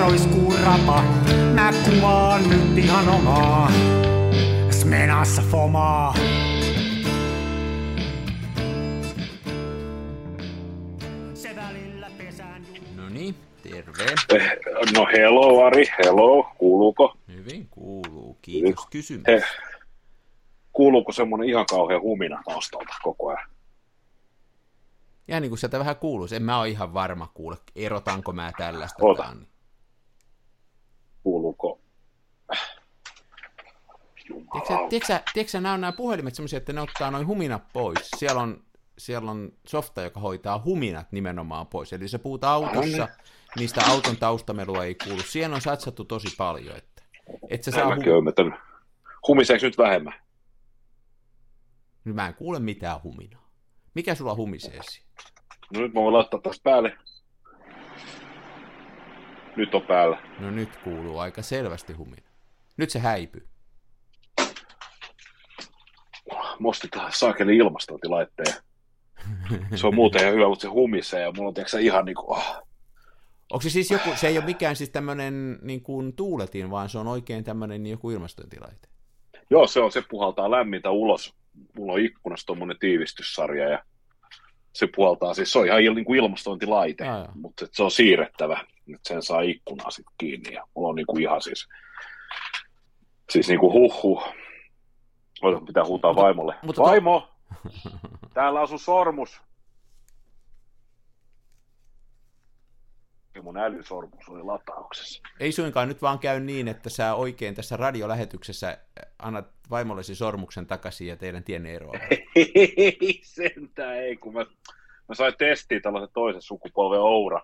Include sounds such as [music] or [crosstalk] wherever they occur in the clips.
roiskuu rapa. Mä kuvaan nyt ihan omaa. Smenassa fomaa. Se välillä pesään No niin, terve. Eh, No hello Ari, hello, kuuluuko? Hyvin kuuluu. Kiitos kysymys. He, kuuluuko semmoinen ihan kauhean humina taustalta koko ajan? Ja niin kuin sieltä vähän kuuluisi. En mä ole ihan varma kuule, erotanko mä tällaista. Oota. Tää on- Kuuluuko? Sä- tiedätkö, nämä on nämä puhelimet semmoisia, että ne ottaa noin huminat pois. Siellä on, siellä on softa, joka hoitaa huminat nimenomaan pois. Eli se puhutaan autossa, niistä auton taustamelua ei kuulu. Siihen on satsattu tosi paljon, että et sä saa Saa hu- mäkin oon ymmärtänyt. Humiseeko nyt vähemmän? Nyt mä en kuule mitään huminaa. Mikä sulla humisee siinä? No nyt mä voin laittaa taas päälle. Nyt on päällä. No nyt kuuluu aika selvästi humina. Nyt se häipyy. Tähän saakeli ilmastointilaitteen. Se on muuten ihan hyvä, mutta se humisee ja mulla on tiiäksä, ihan niinku... Oh. Onko se siis joku, se ei ole mikään siis tämmöinen niin kuin tuuletin, vaan se on oikein tämmöinen joku ilmastointilaite. Joo, se on, se puhaltaa lämmintä ulos. Mulla on ikkunassa tommonen tiivistyssarja ja se puhaltaa, siis se on ihan niin kuin ilmastointilaite, jaa. mutta se on siirrettävä, että sen saa ikkunaa sitten kiinni ja mulla on niin kuin ihan siis, siis niin kuin huh Ota, pitää huutaa Mutta- vaimolle. mutta to- Vaimo! Täällä asuu sormus! Mun älysormus oli latauksessa. Ei suinkaan nyt vaan käy niin, että sä oikein tässä radiolähetyksessä annat vaimollesi sormuksen takaisin ja teidän tienne eroa. [laughs] Ei sentään ei, kun mä, mä sain testiin tällaisen toisen sukupolven Oura,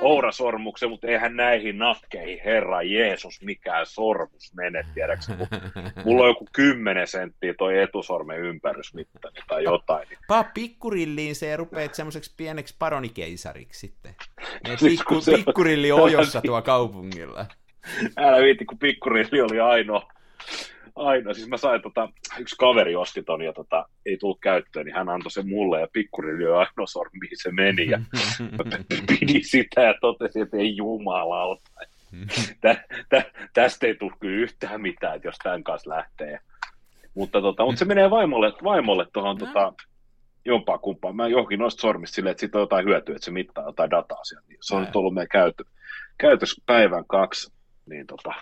Oura-sormuksen, mutta eihän näihin nakkeihin, herra Jeesus, mikään sormus mene, tiedäksä, kun [laughs] mulla on joku 10 senttiä toi etusormen ympärysmittani tai jotain. niin Paa pikkurilliin se ja rupeat semmoiseksi pieneksi paronikeisariksi sitten. Ne Siis pikku, se- pikkurilli ojossa tuo kaupungilla. Älä viitti, kun pikkurilli oli ainoa. Ainoa. Siis mä sain tota, yksi kaveri osti ton ja tota, ei tullut käyttöön, niin hän antoi sen mulle ja pikkurilli oli ainoa sormi, mihin se meni. Ja [laughs] mä pidin sitä ja totesin, että ei jumalauta. Tä, tä, tästä ei tule kyllä yhtään mitään, että jos tämän kanssa lähtee. Mutta, tota, mutta se menee vaimolle, vaimolle tuohon No. tota, jompaa kumpaan. Mä johonkin noista sormista silleen, että siitä on jotain hyötyä, että se mittaa jotain dataa sieltä. Niin se on Näin. nyt ollut meidän käytö, käytös päivän kaksi. Niin tota,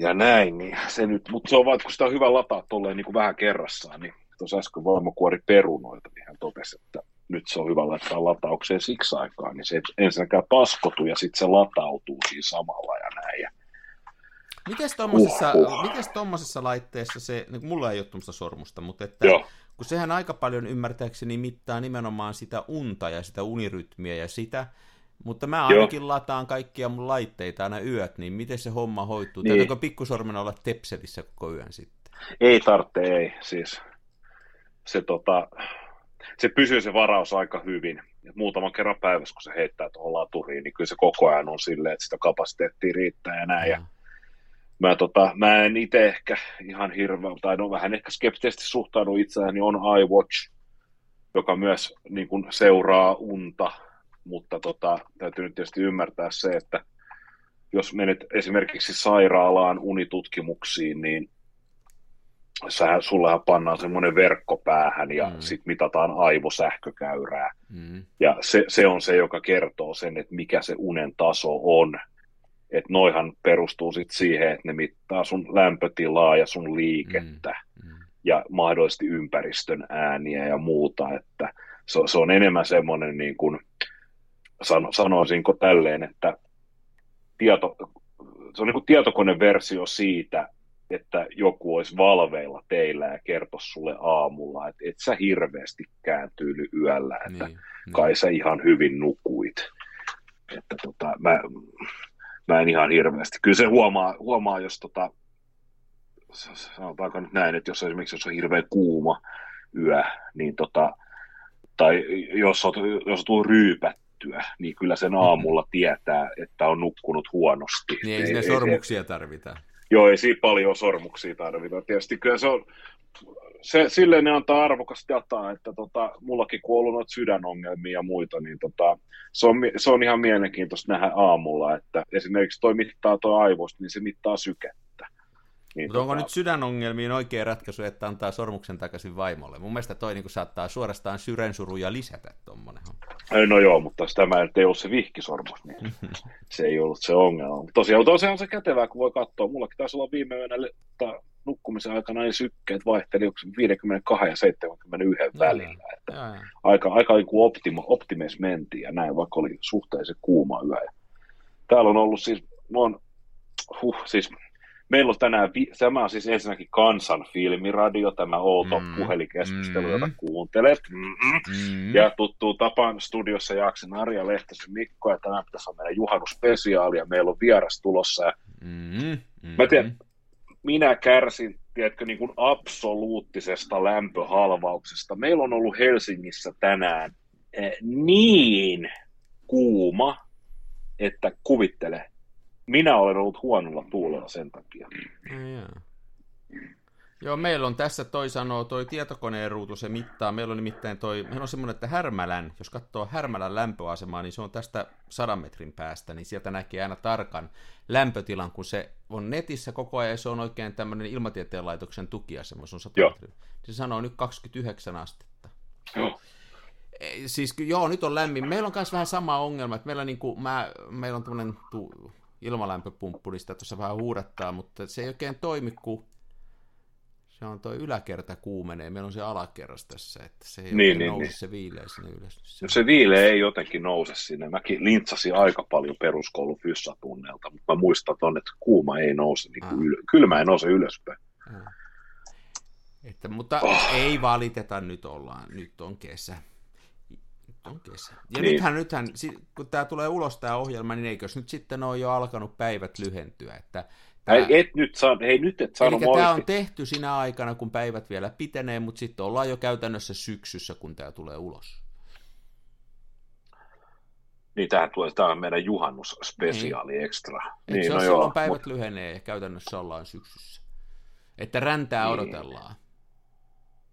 ja näin, niin se nyt, mutta se on vaan, kun sitä on hyvä lataa tolleen niin kuin vähän kerrassaan, niin tuossa äsken vaimokuori perunoita, niin hän totesi, että nyt se on hyvä laittaa lataukseen siksi aikaa, niin se ei ensinnäkään paskotu ja sitten se latautuu siinä samalla ja näin. Ja Mites tommosessa, mites tommosessa laitteessa se, niin mulla ei ole tuommoista sormusta, mutta että, Joo. kun sehän aika paljon ymmärtääkseni mittaa nimenomaan sitä unta ja sitä unirytmiä ja sitä, mutta mä ainakin lataan kaikkia mun laitteita aina yöt, niin miten se homma hoituu? Niin. Niin. Täytyykö pikkusormen olla tepselissä koko yön sitten? Ei tarvitse, ei. Siis se, tota, se pysyy se varaus aika hyvin. Ja muutaman kerran päivässä, kun se heittää tuohon laturiin, niin kyllä se koko ajan on silleen, että sitä kapasiteettia riittää ja näin. Ja mä, tota, mä en itse ehkä ihan hirveän, tai no vähän ehkä skeptisesti suhtaudun itseäni, on iWatch, joka myös niin kuin, seuraa unta, mutta tota, täytyy nyt tietysti ymmärtää se, että jos menet esimerkiksi sairaalaan unitutkimuksiin, niin sähän, sullehan pannaan semmoinen verkko päähän ja Mm. mm. sitten mitataan aivosähkökäyrää. Mm. Ja se, se on se, joka kertoo sen, että mikä se unen taso on. Että noihan perustuu sitten siihen, että ne mittaa sun lämpötilaa ja sun liikettä Mm. ja mahdollisesti ympäristön ääniä ja muuta. Että se, se on enemmän semmoinen, niin kuin, sano, sanoisinko tälleen, että tieto, se on niin kuin tietokoneversio siitä, että joku olisi valveilla teillä ja kertoisi sulle aamulla, että et sä hirveästi kääntyily yöllä, että Niin, niin. kai sä ihan hyvin nukuit. Että tota, mä, mä en ihan hirveästi. Kyllä se huomaa, huomaa jos tota, sanotaanko nyt näin, että jos esimerkiksi jos on hirveän kuuma yö, niin tota, tai jos on, jos on ryypättyä, niin kyllä sen aamulla tietää, että on nukkunut huonosti. Niin ei sinne sormuksia tarvita. Joo, ei siinä paljon sormuksia tarvita. Tietysti kyllä se on, se, silleen ne antaa arvokas dataa, että tota, mullakin kun on ollut noita sydänongelmia ja muita, niin tota, se, on, se on ihan mielenkiintoista nähdä aamulla, että esimerkiksi toi mittaa tuo aivoista, niin se mittaa sykettä. Niin, Mutta onko tota... nyt sydänongelmiin oikea ratkaisu, että antaa sormuksen takaisin vaimolle? Mun mielestä toi niin saattaa suorastaan syrensuruja lisätä tuommoinen. No joo, mutta tämä ei ollut se vihkisormus, niin [laughs] se ei ollut se ongelma. Mutta tosiaan, tosiaan se kätevää, kun voi katsoa. Mullakin taisi olla viime yönä nukkumisen aikana niin sykkeet vaihteli 52 ja 71 välillä. Että. Aika, aika niin kuin optima, optimeis mentiin ja näin, vaikka oli suhteellisen kuuma yö. Ja täällä on ollut siis, on, huh, siis meillä on tänään, tämä on siis ensinnäkin kansan filmiradio, tämä outo mm, puhelinkeskustelu, mm, jota kuuntelet. Mm, ja tuttuu tapaan studiossa jaksen Arja Lehtosen Mikko, ja tänään pitäisi olla meidän juhannusspesiaali, ja meillä on vieras tulossa. Ja mm, mm, mä tiedän, minä kärsin, tiedätkö, niin kuin absoluuttisesta lämpöhalvauksesta. Meillä on ollut Helsingissä tänään eh, niin kuuma, että kuvittele, minä olen ollut huonolla tuulella sen takia. Ja, Joo, meillä on tässä toi sanoo, toi tietokoneen ruutu se mittaa. Meillä on nimittäin toi, meillä on semmoinen, että Härmälän, jos katsoo Härmälän lämpöasemaa, niin se on tästä sadan metrin päästä, niin sieltä näkee aina tarkan lämpötilan, kun se on netissä koko ajan, ja se on oikein tämmöinen ilmatieteen laitoksen tukiasema, se on 100 joo. Se sanoo nyt 29 astetta. Joo. Siis joo, nyt on lämmin. Meillä on myös vähän sama ongelma, että meillä, niin kuin, mä, meillä on tämmöinen tu, ilmalämpöpumppu, niin sitä tuossa vähän huudattaa, mutta se ei oikein toimi, kun se on tuo yläkerta kuumenee, meillä on se alakerras tässä, että se ei niin, niin, nouse niin. se viilee sinne ylös. Se, no se viilee ei jotenkin nouse sinne. Mäkin lintsasin aika paljon peruskoulun fyssatunnelta, mutta mä muistan ton, että kuuma ei nouse, niin kuin yl- kylmä ei nouse ylöspäin. Että, mutta oh. ei valiteta, nyt ollaan, nyt on kesä. On kesä. Ja niin. nythän, nythän, kun tämä tulee ulos tämä ohjelma, niin eikös nyt sitten ole jo alkanut päivät lyhentyä, että Hei, et nyt saa, hei nyt et saanut Eli tämä on tehty sinä aikana, kun päivät vielä pitenee, mutta sitten ollaan jo käytännössä syksyssä, kun tämä tulee ulos. Niin, tähän tulee, tämä on meidän juhannusspesiaali niin. ekstra. Et niin, se no silloin joo, päivät mut... lyhenee ja käytännössä ollaan syksyssä. Että räntää niin. odotellaan.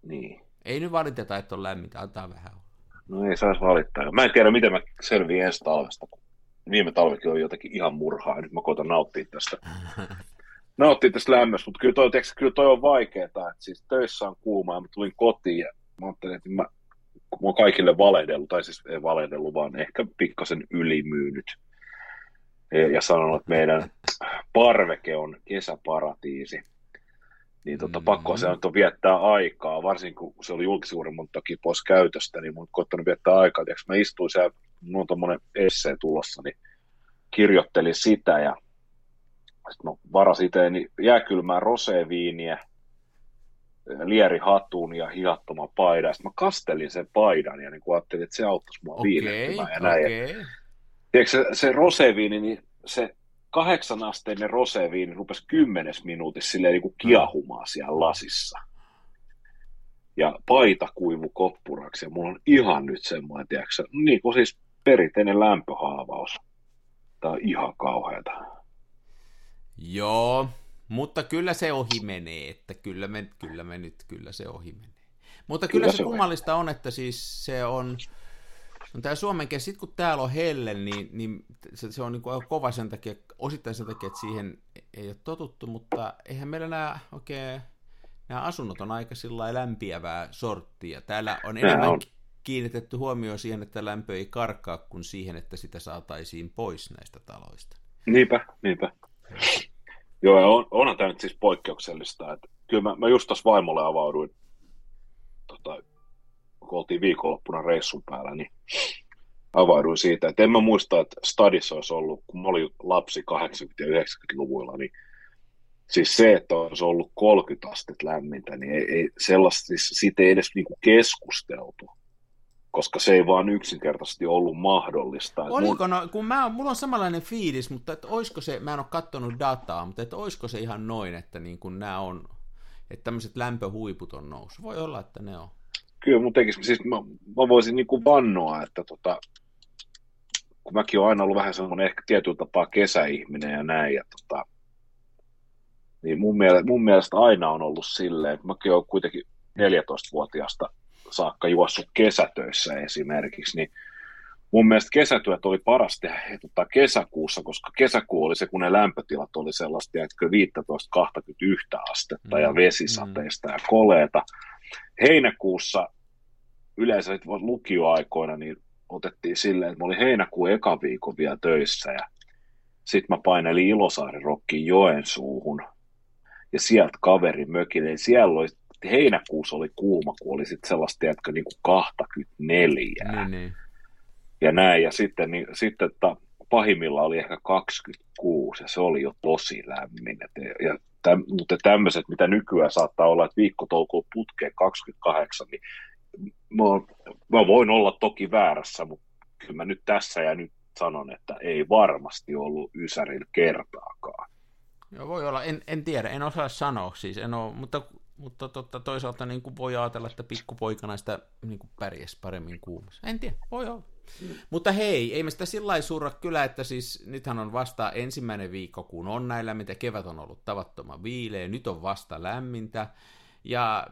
Niin. Ei nyt valiteta, että on lämmintä, antaa vähän No ei saisi valittaa. Mä en tiedä, miten mä selviin ensi talvesta, viime talvikin oli jotenkin ihan murhaa, ja nyt mä koitan nauttia tästä, [laughs] nauttia tästä lämmöstä, mutta kyllä toi, tiiäks, kyllä toi on vaikeaa, että siis töissä on kuuma, ja mä tulin kotiin, ja mä ajattelin, että mä, kun mä oon kaikille valehdellut, tai siis ei valehdellut, vaan ehkä pikkasen ylimyynyt, ja, ja sanonut, että meidän parveke on kesäparatiisi, niin tota, mm-hmm. pakko se on viettää aikaa, varsinkin kun se oli julkisuuden mun takia pois käytöstä, niin mun koittanut viettää aikaa. Tiedätkö, mä istuin siellä mulla on essee tulossa, niin kirjoittelin sitä ja sitten mä varasin itseäni jääkylmää roseviiniä, lierihatun ja hihattoma paidan. Sitten mä kastelin sen paidan ja niin ajattelin, että se auttaisi mua okay, viilehtymään ja näin. Okay. Tiedätkö, se, se roseviini, niin se kahdeksan asteinen roseviini rupesi kymmenes minuutissa silleen niin kuin kiahumaan siellä lasissa ja paita kuivu koppuraksi, ja mulla on ihan nyt semmoinen, tiedätkö, niin kuin siis perinteinen lämpöhaavaus. Tämä on ihan kauheata. Joo, mutta kyllä se ohi menee, että kyllä me, kyllä me nyt, kyllä se ohi menee. Mutta kyllä, kyllä se, se kummallista on, että siis se on, on tämä suomen kieli, sitten kun täällä on helle, niin, niin se, se on niin kuin kova sen takia, osittain sen takia, että siihen ei ole totuttu, mutta eihän meillä nämä oikein, nämä asunnot on aika sillä lämpiävää sorttia. Täällä on enemmän on kiinnitetty huomioon siihen, että lämpö ei karkaa, kuin siihen, että sitä saataisiin pois näistä taloista. Niinpä, niinpä. Joo, ja on, onhan tämä nyt siis poikkeuksellista. Että kyllä mä, mä just tuossa vaimolle avauduin, tota, kun oltiin viikonloppuna reissun päällä, niin avauduin siitä, että en mä muista, että stadissa olisi ollut, kun mä olin lapsi 80- ja 90-luvuilla, niin siis se, että olisi ollut 30 astetta lämmintä, niin ei, ei sellaista, siis siitä ei edes niinku keskusteltu koska se ei vaan yksinkertaisesti ollut mahdollista. Oliko, mun... no, kun mä, mulla on samanlainen fiilis, mutta että oisko se, mä en ole katsonut dataa, mutta että oisko se ihan noin, että niin kuin nämä on, että tämmöiset lämpöhuiput on noussut. Voi olla, että ne on. Kyllä, mutta tekis, siis mä, mä voisin niin kuin vannoa, että tota, kun mäkin olen aina ollut vähän semmoinen ehkä tietyllä tapaa kesäihminen ja näin, ja tota, niin mun mielestä, mun mielestä aina on ollut silleen, että mäkin olen kuitenkin 14-vuotiaasta saakka juossut kesätöissä esimerkiksi, niin mun mielestä kesätyöt oli paras tehdä tota, kesäkuussa, koska kesäkuu oli se, kun ne lämpötilat oli sellaista, että 15-21 astetta mm, ja vesisateista mm. ja koleeta. Heinäkuussa yleensä lukioaikoina niin otettiin silleen, että mä olin heinäkuun eka viikon vielä töissä ja sitten mä painelin Ilosaaren rokkiin Joensuuhun ja sieltä kaverin mökille. Siellä oli, heinäkuussa oli kuuma, kun oli sitten sellaista, että niin kuin 24. Niin, niin. Ja näin, ja sitten, niin, sitten että pahimmilla oli ehkä 26, ja se oli jo tosi lämmin. Et, ja täm, mutta tämmöiset, mitä nykyään saattaa olla, että viikko toukoa putkeen 28, niin mä, mä voin olla toki väärässä, mutta kyllä mä nyt tässä ja nyt sanon, että ei varmasti ollut Ysärillä kertaakaan. Joo, voi olla, en, en tiedä, en osaa sanoa. Siis, en ole, mutta, mutta totta, toisaalta niin kuin voi ajatella, että pikkupoikana sitä niin kuin pärjäs paremmin kuumassa. En tiedä, voi olla. Mm. Mutta hei, ei me sitä sillä lailla surra kyllä, että siis nythän on vasta ensimmäinen viikko, kun on näillä, mitä kevät on ollut tavattoman viileä, nyt on vasta lämmintä, ja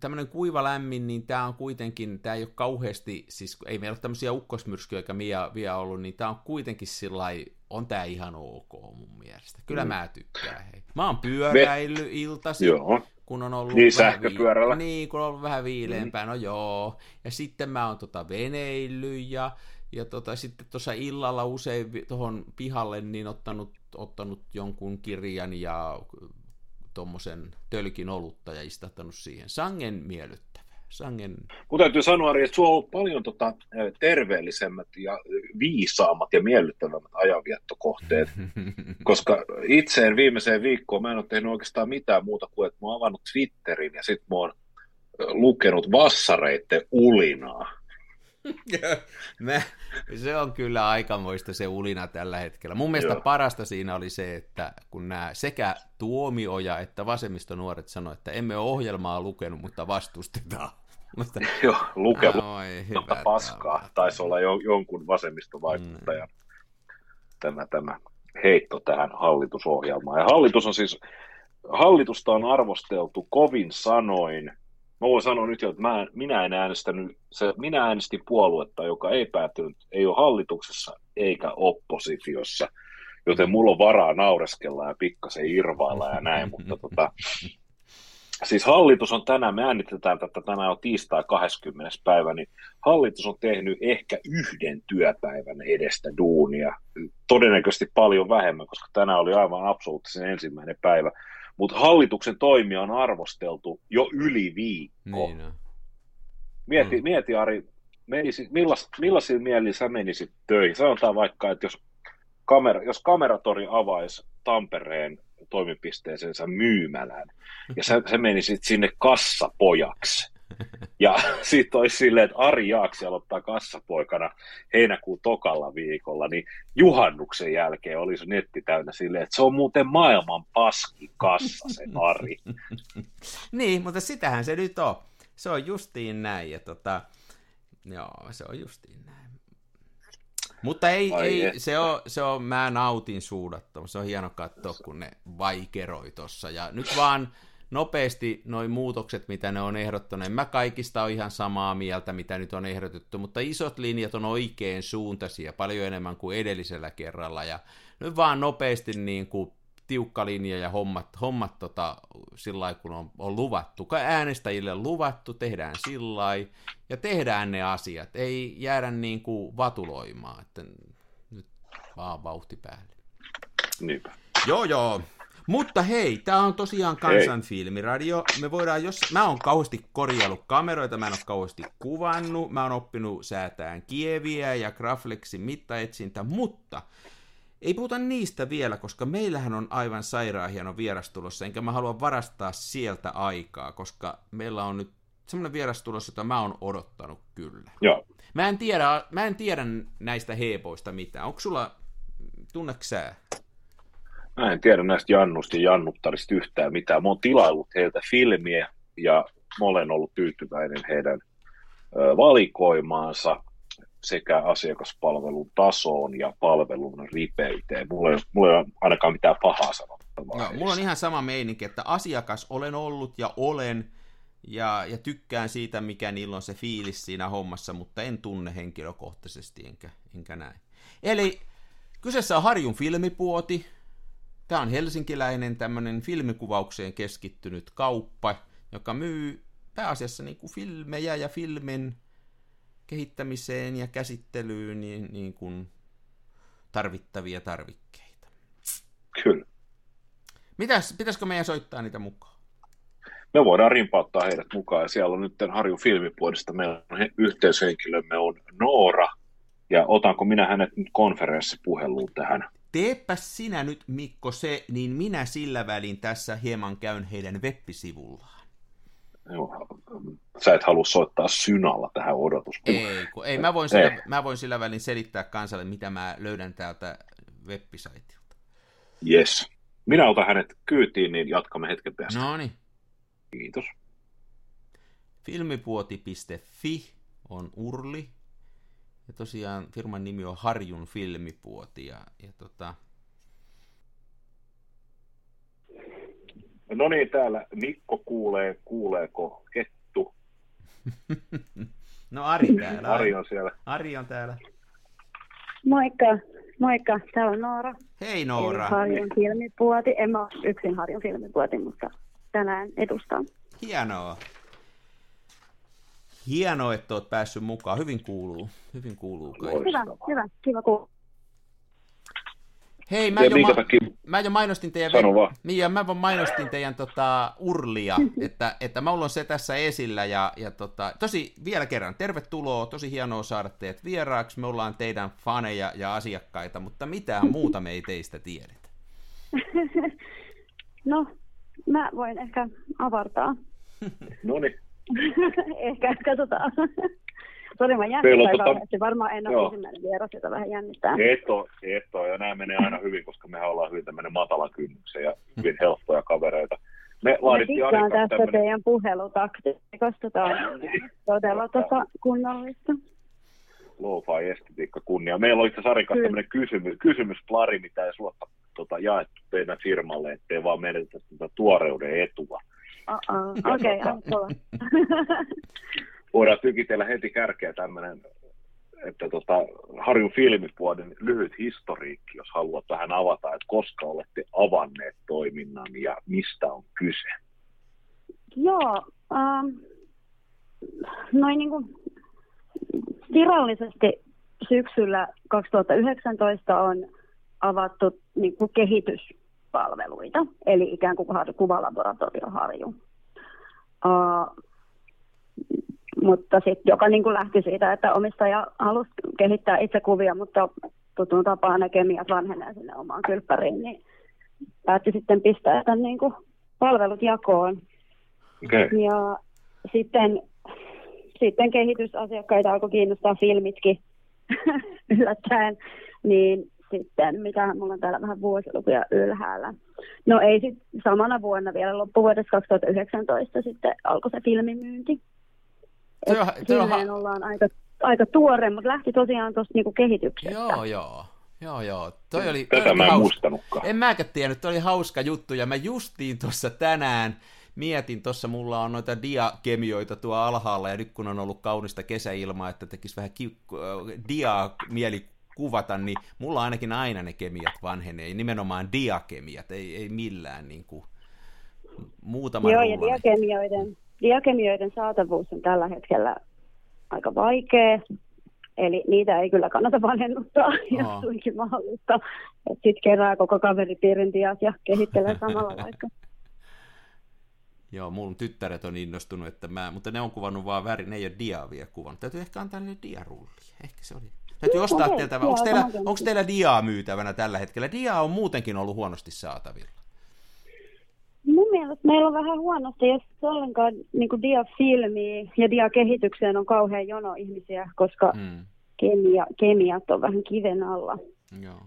tämmöinen kuiva lämmin, niin tämä on kuitenkin, tämä ei ole kauheasti, siis ei meillä ole tämmöisiä ukkosmyrskyjä eikä vielä, vielä ollut, niin tämä on kuitenkin sillä on tämä ihan ok mun mielestä. Kyllä mm. mä tykkään, hei. Mä oon pyöräillyt iltasi, joo. Kun on ollut niin, vähän sähköpyörällä. Vi- niin, kun on ollut vähän viileämpää, mm. no joo. Ja sitten mä oon tota veneillyt ja, ja tota, sitten tuossa illalla usein tuohon pihalle niin ottanut, ottanut jonkun kirjan ja tuommoisen tölkin olutta ja istahtanut siihen. Sangen miellyttävä. Sangen... Mun täytyy sanoa, Ari, että sulla on ollut paljon tota, terveellisemmät ja viisaammat ja miellyttävämmät ajanviettokohteet, [laughs] koska itse viimeiseen viikkoon mä en ole tehnyt oikeastaan mitään muuta kuin, että mä oon avannut Twitterin ja sitten mä oon lukenut vassareitten ulinaa. [laughs] Mä, se on kyllä aikamoista se ulina tällä hetkellä. Mun mielestä Joo. parasta siinä oli se, että kun nämä sekä Tuomioja että vasemmistonuoret sanoivat, että emme ole ohjelmaa lukenut, mutta vastustetaan. Mutta... [laughs] Joo, luke, mutta paskaa. Taisi olla jo, jonkun vasemmistovaikuttaja mm. tämä, tämä heitto tähän hallitusohjelmaan. Ja hallitus on siis, hallitusta on arvosteltu kovin sanoin mä voin sanoa nyt jo, että mä, minä en äänestänyt, se, minä äänestin puoluetta, joka ei päätynyt, ei ole hallituksessa eikä oppositiossa, joten mulla on varaa naureskella ja pikkasen irvailla ja näin, mutta tota, [laughs] siis hallitus on tänään, me äänitetään tätä tänään on tiistai 20. päivä, niin hallitus on tehnyt ehkä yhden työpäivän edestä duunia, todennäköisesti paljon vähemmän, koska tänään oli aivan absoluuttisen ensimmäinen päivä, mutta hallituksen toimia on arvosteltu jo yli viikko. Niin, no. mieti, mm. mieti Ari, menisit, millais, millaisilla mielin sä menisit töihin? Sanotaan vaikka, että jos, kamera, jos kameratori avaisi Tampereen toimipisteeseensä myymälän, ja sä, [laughs] sä menisit sinne kassapojaksi, ja [laughs] sitten olisi silleen, että Ari Jaaksi aloittaa kassapoikana heinäkuun tokalla viikolla, niin juhannuksen jälkeen olisi netti täynnä silleen, että se on muuten maailman paski kassa se [laughs] Ari. niin, mutta sitähän se nyt on. Se on justiin näin, ja tota, joo, se on justiin näin. Mutta ei, ei se, on, se on, mä nautin suudattomasti. Se on hieno katsoa, kun ne vaikeroi tossa. Ja nyt vaan nopeasti noin muutokset, mitä ne on ehdottaneet. Mä kaikista on ihan samaa mieltä, mitä nyt on ehdotettu, mutta isot linjat on oikein suuntaisia, paljon enemmän kuin edellisellä kerralla. Ja nyt vaan nopeasti niin kuin tiukka linja ja hommat, hommat tota, sillä kun on, on luvattu. Äänestäjille luvattu, tehdään sillä ja tehdään ne asiat. Ei jäädä niin kuin vatuloimaan, että nyt vaan vauhti päälle. Niinpä. Joo, joo. Mutta hei, tämä on tosiaan kansanfilmiradio. Me voidaan, jos mä oon kauheasti korjaillut kameroita, mä en ole kauheasti kuvannut, mä oon oppinut säätään kieviä ja Graflexin mittaetsintä, mutta ei puhuta niistä vielä, koska meillähän on aivan sairaan hieno vieras tulossa, enkä mä halua varastaa sieltä aikaa, koska meillä on nyt semmoinen vieras tulossa, jota mä oon odottanut kyllä. Joo. Mä en tiedä, mä en tiedä näistä heepoista mitään. Onko sulla, tunneeko sä? Mä en tiedä näistä Jannusta ja Jannuttarista yhtään mitään. Mä oon tilaillut heiltä filmiä ja mä olen ollut tyytyväinen heidän valikoimaansa sekä asiakaspalvelun tasoon ja palvelun ripeyteen. Mulla ei, mulla ei ole ainakaan mitään pahaa sanottavaa. No, mulla on ihan sama meininki, että asiakas olen ollut ja olen, ja, ja tykkään siitä, mikä niillä on se fiilis siinä hommassa, mutta en tunne henkilökohtaisesti enkä, enkä näin. Eli kyseessä on Harjun filmipuoti. Tämä on helsinkiläinen tämmöinen filmikuvaukseen keskittynyt kauppa, joka myy pääasiassa niin kuin filmejä ja filmin kehittämiseen ja käsittelyyn niin, niin kuin tarvittavia tarvikkeita. Kyllä. Mitäs, pitäisikö meidän soittaa niitä mukaan? Me voidaan rimpauttaa heidät mukaan ja siellä on nyt Harjun filmipuolista. Meillä on yhteyshenkilömme on Noora ja otanko minä hänet nyt konferenssipuheluun tähän? Teepä sinä nyt Mikko se, niin minä sillä välin tässä hieman käyn heidän web-sivullaan. Joo, sä et halua soittaa synalla tähän odotuspuheluun. Ei, kun, ei mä, voin sillä, ei. mä voin sillä välin selittää kansalle, mitä mä löydän täältä web-saitilta. Yes. Minä otan hänet kyytiin, niin jatkamme hetken päästä. No niin. Kiitos. Filmipuoti.fi on Urli. Ja tosiaan firman nimi on Harjun Filmipuoti. Ja, ja tota... No niin, täällä Mikko kuulee, kuuleeko kettu? No Ari täällä. Ari on siellä. Ari on täällä. Moikka. Moikka, täällä on Noora. Hei Noora. Eli Harjun filmipuoti. En mä ole yksin Harjun filmipuoti, mutta tänään edustan. Hienoa. Hienoa, että olet päässyt mukaan. Hyvin kuuluu. Hyvin kuuluu kaikki. Hyvä, hyvä. Kiva kuulla. Hei, mä jo, ma- mä jo mainostin teidän, ve- niin, ja mä mainostin teidän tota, urlia, [laughs] että, että mulla on se tässä esillä, ja, ja tota, tosi vielä kerran, tervetuloa, tosi hienoa saada teidät vieraaksi, me ollaan teidän faneja ja asiakkaita, mutta mitään muuta me ei teistä tiedetä. [laughs] No, mä voin ehkä avartaa. no niin. [laughs] ehkä, katsotaan. Sori, mä jännittää tota... Varmaan en ole ensimmäinen vieras, jota vähän jännittää. Et ole, ja nämä menee aina hyvin, koska me ollaan hyvin tämmöinen matala kynnyksen ja hyvin helppoja kavereita. Me laadittiin Mä tästä tämmönen... teidän puhelutaktiikasta. Tämä on todella tota kunnollista. Lo-fi estetiikka kunnia. Meillä on itse asiassa tämmöinen kysymys, kysymysplari, mitä ei suotta tota, jaettu teidän firmalle, ettei vaan menetä tätä tuoreuden etua. Okei, okay, tota, [laughs] voidaan tykitellä heti kärkeä tämmöinen, että tota, Harjun filmipuolen lyhyt historiikki, jos haluat vähän avata, että koska olette avanneet toiminnan ja mistä on kyse? Joo, ähm, noin niin kuin virallisesti syksyllä 2019 on avattu niin kuin kehityspalveluita, eli ikään kuin kuvalaboratorio Harju. Uh, mutta sitten joka niin kuin lähti siitä, että omistaja halusi kehittää itse kuvia, mutta tutun tapaan ne kemiat vanhenee sinne omaan kylppäriin, niin päätti sitten pistää tämän niin kuin palvelut jakoon. Okay. Ja sitten, sitten kehitysasiakkaita alkoi kiinnostaa filmitkin [laughs] yllättäen, niin sitten, mitä mulla on täällä vähän vuosilukuja ylhäällä. No ei sitten samana vuonna vielä loppuvuodessa 2019 sitten alkoi se filmimyynti. Se on, se on, ollaan aika, aika tuore, mutta lähti tosiaan tuosta niinku kehityksestä. Joo, joo. Joo, joo. Toi oli, Tätä oli mä en muistanutkaan. En mäkään tiennyt, toi oli hauska juttu, ja mä justiin tuossa tänään mietin, tuossa mulla on noita diakemioita tuo alhaalla, ja nyt kun on ollut kaunista kesäilmaa, että tekisi vähän ki- diaa mieli kuvata, niin mulla ainakin aina ne kemiat vanhenee, nimenomaan diakemiat, ei, ei millään niin kuin, muutama Joo, ja diakemioiden, diakemioiden saatavuus on tällä hetkellä aika vaikea, eli niitä ei kyllä kannata vanhennuttaa, oh. [laughs] jos suinkin mahdollista. Sitten kerää koko kaveripiirin diat ja kehittelee samalla [laughs] vaikka. Joo, mun tyttäret on innostunut, että mä, mutta ne on kuvannut vaan väri, ne ei ole diaa vielä kuvannut. Täytyy ehkä antaa niille diarullia. Ehkä se oli. Täytyy no, ostaa okay, teiltä, onko teillä, onko teillä diaa myytävänä tällä hetkellä? Dia on muutenkin ollut huonosti saatavilla mielestä meillä on vähän huonosti, jos ollenkaan niin diafilmiä ja diakehitykseen on kauhean jono ihmisiä, koska mm. kemia, kemiat on vähän kiven alla. Joo.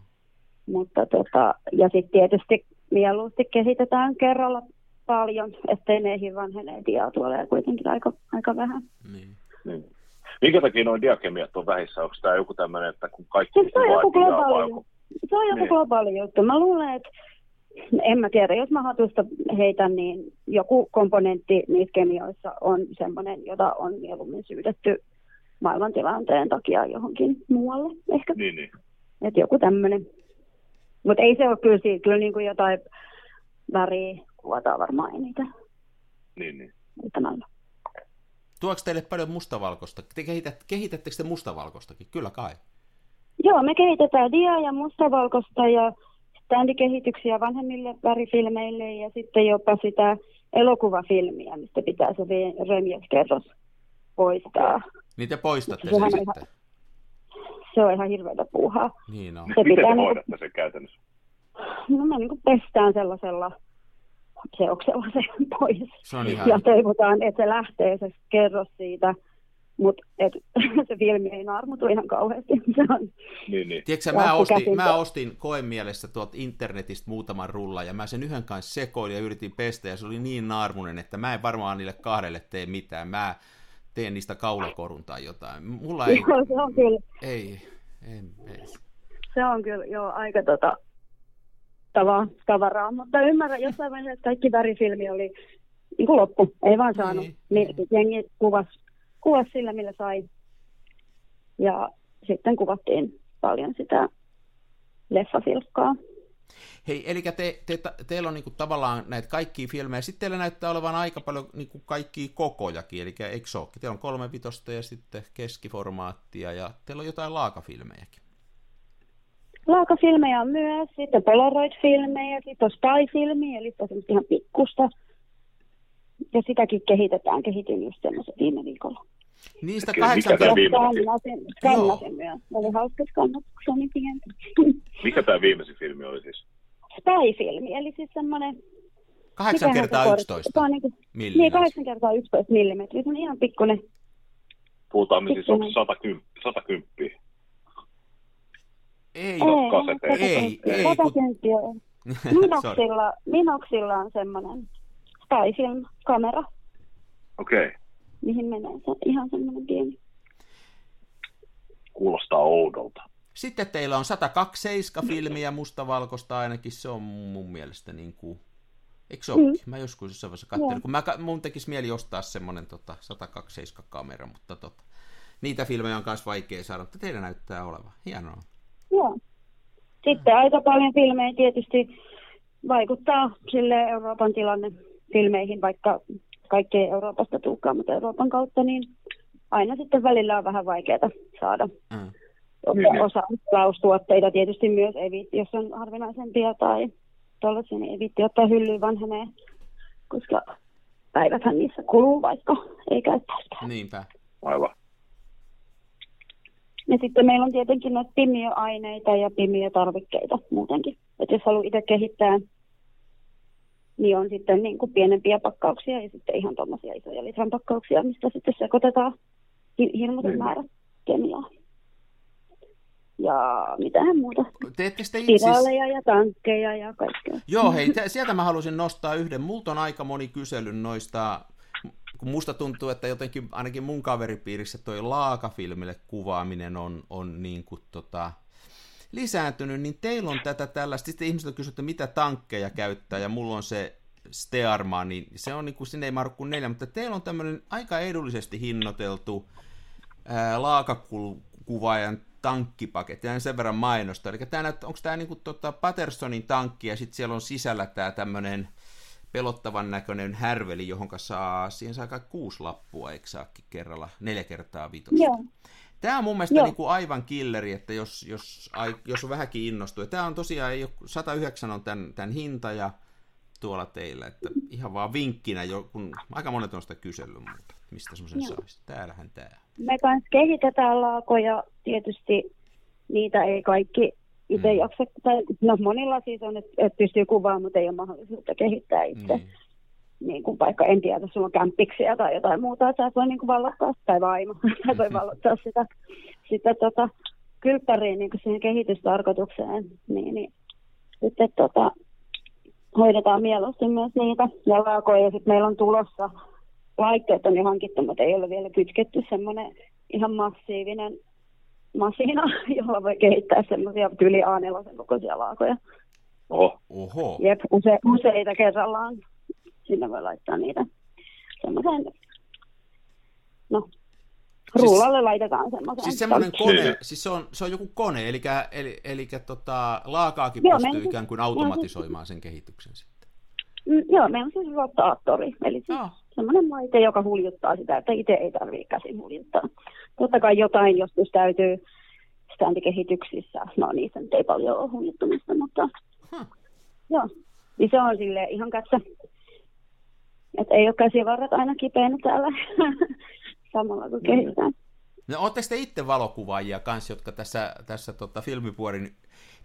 Mutta tota, ja sitten tietysti mieluusti kehitetään kerralla paljon, ettei ne vanhenee dia tulee kuitenkin aika, aika vähän. Niin. Niin. Minkä takia noin diakemiat on vähissä? Onko tämä joku tämmöinen, että kun kaikki se on joku globaali, se on joku niin. globaali juttu. Mä luulen, että En mä tiedä, jos mä hatusta heitän, niin joku komponentti niissä kemioissa on semmoinen, jota on mieluummin syydetty maailmantilanteen takia johonkin muualle ehkä. Niin, niin. Että joku tämmöinen. Mutta ei se ole kyllä, siitä, kyllä niin kuin jotain väriä kuvataan varmaan eniten Niin, niin. Tuoks teille paljon mustavalkoista? Te kehität, kehitättekö te mustavalkoistakin? Kyllä kai. Joo, me kehitetään dia- ja mustavalkoista ja standikehityksiä vanhemmille värifilmeille ja sitten jopa sitä elokuvafilmiä, mistä pitää se remjes-kerros poistaa. Niin te poistatte sen on sitten. Se on ihan hirveätä puuhaa. Niin on. Se Miten pitää te niinku- hoidatte sen käytännössä? No me niin pestään sellaisella seoksella se pois. Se on ihan... Ja toivotaan, että se lähtee se kerros siitä, mutta [laughs] se filmi ei naarmutu ihan kauheasti. [laughs] Se on, Niin, niin. Tiedätkö, mä, ostin, mä ostin koemielessä tuolta internetistä muutaman rulla ja mä sen yhden kanssa sekoilin ja yritin pestä ja se oli niin naarmunen, että mä en varmaan niille kahdelle tee mitään. Mä teen niistä kaulakorun tai jotain. Mulla ei, Joo, se on kyllä, ei, en, ei. se on kyllä jo aika tota, tava, tavaraa, mutta ymmärrän jossain vaiheessa että kaikki värifilmi oli niin kuin loppu, ei vaan saanut. Niin. Niin, niin jengi kuvasi, kuvasi sillä, millä sai. Ja sitten kuvattiin paljon sitä leffafilkkaa. Hei, eli te, te, teillä on niinku tavallaan näitä kaikkia filmejä, sitten teillä näyttää olevan aika paljon niinku kaikkia kokojakin, eli eikö se? Teillä on kolme vitosta ja sitten keskiformaattia ja teillä on jotain laakafilmejäkin. Laakafilmejä on myös, sitten Polaroid-filmejä, sitten on Spy-filmi, eli ihan pikkusta. Ja sitäkin kehitetään, kehitin just semmoisen viime viikolla. Niistä Mikä- kahdeksan skannasin myös. Oli hauska skannatukseni pientä. [laughs] Mikä tämä viimeisin filmi oli siis? Spy-filmi, eli siis semmoinen... 8 mikähän kertaa se kor- 11 Se on niin, kuin, niin milliä. 8 kertaa 11 millimetriä, se on ihan pikkuinen. Puhutaan me siis, onko Pikkuinen. 110, 110 Ei, Ei, kasete. Ei, ei, Sata kun- senttiä on. [laughs] sorry. Minoksilla, Minoksilla on semmoinen Spy-film-kamera, Okei, okay. mihin menee se ihan semmoinen pieni. kuulostaa oudolta. Sitten teillä on 127 filmiä mustavalkoista ainakin, se on mun mielestä niin kuin... Eikö se olekin? Mm. Mä joskus jossain vaiheessa katselin, kun mä, mun tekisi mieli ostaa semmonen tota, 127 kamera, mutta tota, niitä filmejä on myös vaikea saada, mutta teillä näyttää olevan. Hienoa. Joo. Sitten aika paljon filmejä tietysti vaikuttaa sille Euroopan tilanne filmeihin, vaikka kaikki ei Euroopasta tulekaan, mutta Euroopan kautta, niin aina sitten välillä on vähän vaikeaa saada Mm. Niin. osa laustuotteita. Tietysti myös ei viitti, jos on harvinaisempia tai tuollaisia, niin ei viitti ottaa hyllyyn vanhenee, koska päiväthän niissä kuluu, vaikka ei käyttäisikään. Niinpä. Aivan. Ja sitten meillä on tietenkin noita pimiöaineita ja pimiötarvikkeita muutenkin. Että jos haluaa itse kehittää, niin on sitten niin kuin pienempiä pakkauksia ja sitten ihan tuommoisia isoja litran pakkauksia, mistä sitten sekoitetaan hi- hirmuisen Niin. määrä kemiaa. Ja mitähän muuta. Teette sitten itse... Spiraaleja ja tankkeja ja kaikkea. Joo, hei, [laughs] te, sieltä mä halusin nostaa yhden. Multa on aika moni kysellyt noista, kun musta tuntuu, että jotenkin ainakin mun kaveripiirissä toi laakafilmille kuvaaminen on, on niin kuin tota, lisääntynyt, niin teillä on tätä tällaista, sitten ihmiset on kysynyt, että mitä tankkeja käyttää, ja mulla on se Stearma, niin se on niin kuin, sinne ei mahdu kuin neljä, mutta teillä on tämmöinen aika edullisesti hinnoiteltu laakakuvaajan tankkipaketti, ja sen verran mainosta. Eli tämä onko tämä niinku tota Pattersonin tankki, ja sitten siellä on sisällä tämä tämmöinen pelottavan näköinen härveli, johon saa, siihen saa kuusi lappua, eikö saakin kerralla, neljä kertaa vitosta. Joo. Tämä on mun mielestä Joo. niin kuin aivan killeri, että jos, jos, ai, jos on vähänkin innostuu. Tämä on tosiaan, ei ole, 109 on tämän, tämän hinta ja tuolla teillä, että ihan vaan vinkkinä, jo, kun aika monet on sitä kysellyt, mutta mistä semmoisen saisi. Täällähän tämä. Me kanssa kehitetään laakoja. Tietysti niitä ei kaikki itse Mm. mm. jaksa. Tai, no monilla siis on, että et pystyy kuvaamaan, mutta ei ole mahdollisuutta kehittää itse. Niin. Niin kuin vaikka en tiedä, sulla on kämppiksiä tai jotain muuta, että sä et voi niin kuin vallottaa, tai vaimo, sä [laughs] et voi vallottaa sitä, sitä tota, kylppäriin niin kuin siihen kehitystarkoitukseen, niin, niin sitten tota, hoidetaan mieluusti myös niitä ja laakoja, ja sitten meillä on tulossa, laitteet on jo hankittu, mutta ei ole vielä kytketty semmoinen ihan massiivinen masina, [laughs] jolla voi kehittää semmoisia yli A4 kokoisia laakoja. Oho, Oho. Jep, use, useita kerrallaan. Sinne voi laittaa niitä semmoisen, no, rullalle laitetaan semmoisen. Siis semmoinen kone, siis se on, se on joku kone, eli, eli, eli tota, laakaakin Joo, pystyy meillä- ikään kuin meillä- automatisoimaan sen kehityksen sitten. Mm, joo, meillä on siis rotaattori, eli siis Joo. semmoinen laite, joka huljuttaa sitä, että itse ei tarvitse käsin huljuttaa. Totta kai jotain joskus täytyy standikehityksissä, no niissä nyt ei paljon ole huljuttamista, mutta Huh. joo, niin se on sille ihan kässä. Että ei ole käsivarret aina kipeänä täällä [laughs] samalla kun kehitetään. No ootteko te itse valokuvaajia kanssa, jotka tässä, tässä tota, filmipuorin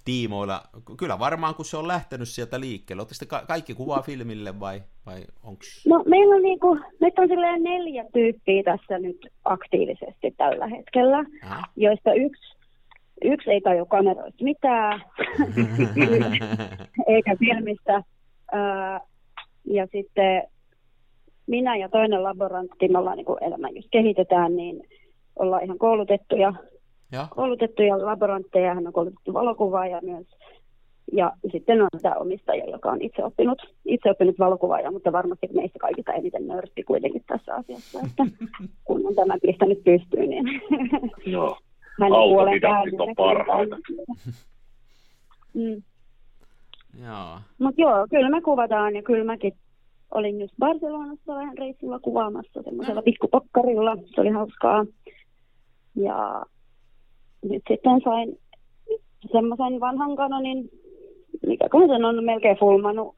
tiimoilla, kyllä varmaan kun se on lähtenyt sieltä liikkeelle, ootteko te ka- kaikki kuvaa filmille vai, vai onks? No meillä on niinku, meitä on silleen neljä tyyppiä tässä nyt aktiivisesti tällä hetkellä, Aha. joista yksi, yksi ei tajua kameroista mitään, [laughs] [laughs] eikä filmistä. Ja sitten minä ja toinen laborantti, me ollaan niin elämä just kehitetään, niin ollaan ihan koulutettuja, Joo. koulutettuja laborantteja, hän on koulutettu valokuvaaja myös. Ja sitten on tämä omistaja, joka on itse oppinut, itse oppinut valokuvaaja, mutta varmasti meistä kaikista eniten nörtti kuitenkin tässä asiassa, että kun on tämä pistänyt pystyyn, niin [laughs] joo. hänen puoleen Autodidaktit käänny on parhaita. Mm. Joo. Mutta joo, kyllä me kuvataan ja kyllä mäkin olin just Barcelonassa vähän reissulla kuvaamassa semmoisella pikkupokkarilla. Se oli hauskaa. Ja nyt sitten sain semmoisen vanhan Canonin, mikä sen on melkein fulmannut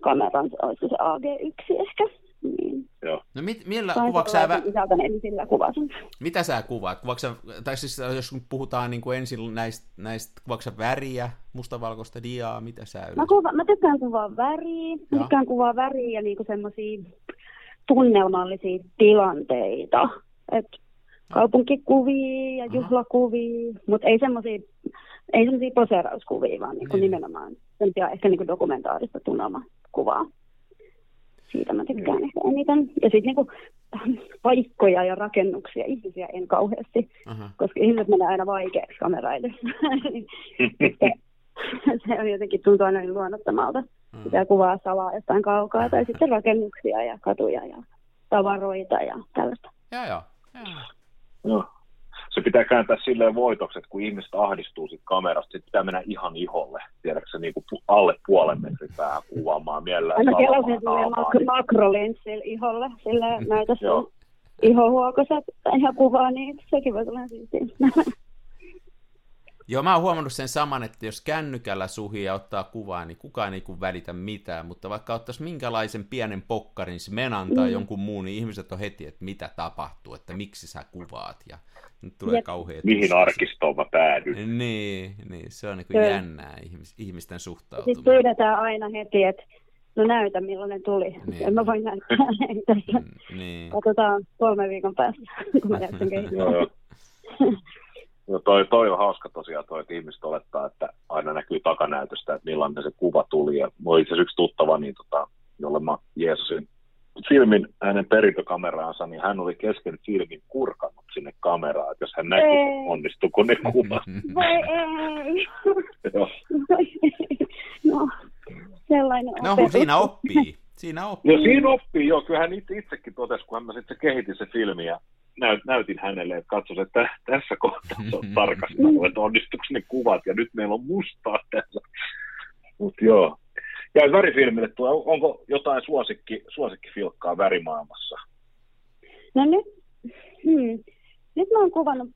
kameran, olisiko se AG1 ehkä. Niin. joo. No mit, millä, kuvaatko sä, vä- isältä, niin sillä kuvasin. mitä sä kuvaat? Kuvaatko tai siis jos puhutaan niin kuin ensin näistä, näistä kuvaatko sä väriä, mustavalkoista diaa, mitä sä Mä, yleensä? kuva, mä tykkään kuvaa väriä, mä tykkään kuvaa väriä ja niinku semmoisia tunnelmallisia tilanteita. Et kaupunkikuvia ja juhlakuvia, mutta ei semmoisia ei semmoisia poseerauskuvia, vaan niinku Niin. nimenomaan semmoisia ehkä niinku dokumentaarista tunnelmakuvaa. Siitä mä tykkään ehkä eniten. Ja sitten niinku paikkoja ja rakennuksia, ihmisiä en kauheasti, Aha. koska ihmiset menee aina vaikeaksi kameraille. [laughs] Se on jotenkin tuntuu aina niin luonnottomalta. Mm. Pitää kuvaa salaa jostain kaukaa tai sitten rakennuksia ja katuja ja tavaroita ja tällaista. Joo, joo. joo. joo. Se pitää kääntää silleen voitoksi, että kun ihmiset ahdistuu sit kamerasta, sit pitää mennä ihan iholle. Tiedätkö se niinku pu- alle puolen metrin päähän kuvaamaan mielellään Aina kelasin tulee mak- niin- makrolinssillä iholle, sillä näytä Joo. sun ihohuokoset ihan kuvaa, niin sekin voi tulla siistiä. [laughs] Joo, mä oon huomannut sen saman, että jos kännykällä suhii ja ottaa kuvaa, niin kukaan ei kun välitä mitään, mutta vaikka ottaisi minkälaisen pienen pokkarin, menan tai Mm. jonkun muun, niin ihmiset on heti, että mitä tapahtuu, että miksi sä kuvaat, ja nyt tulee Jep. kauhean... Mihin arkistoon mä päädyin. Niin, niin, se on niin Kyllä. jännää ihmis, ihmisten Sitten suhtautuminen. pyydetään aina heti, että no näytä millainen tuli. Niin. En mä voi näyttää tässä. Mm, Niin. Katsotaan kolme viikon päästä, [laughs] kun mä. [laughs] [laughs] No toi, toi on hauska tosiaan toi, että ihmiset olettaa, että aina näkyy takanäytöstä, että millainen se kuva tuli. Ja mulla itse yksi tuttava, niin tota, jolle mä jeesasin filmin hänen perintökameraansa, niin hän oli kesken filmin kurkannut sinne kameraan, että jos hän näki, Ei. onnistuiko ne kuvat. [laughs] Voi ei! No, sellainen No, siinä oppii. Siinä oppii. Ja siinä oppii, joo, kyllä hän itse, itsekin totesi, kun mä sitten kehitin se filmi ja näyt, näytin hänelle, että katsos, että tä- tässä kohtaa se on tarkastanut, että onnistuiko ne kuvat ja nyt meillä on mustaa tässä. Mutta joo. Ja värifilmille tulee, onko jotain suosikki, suosikkifilkkaa värimaailmassa? No nyt, hmm. nyt mä oon kuvannut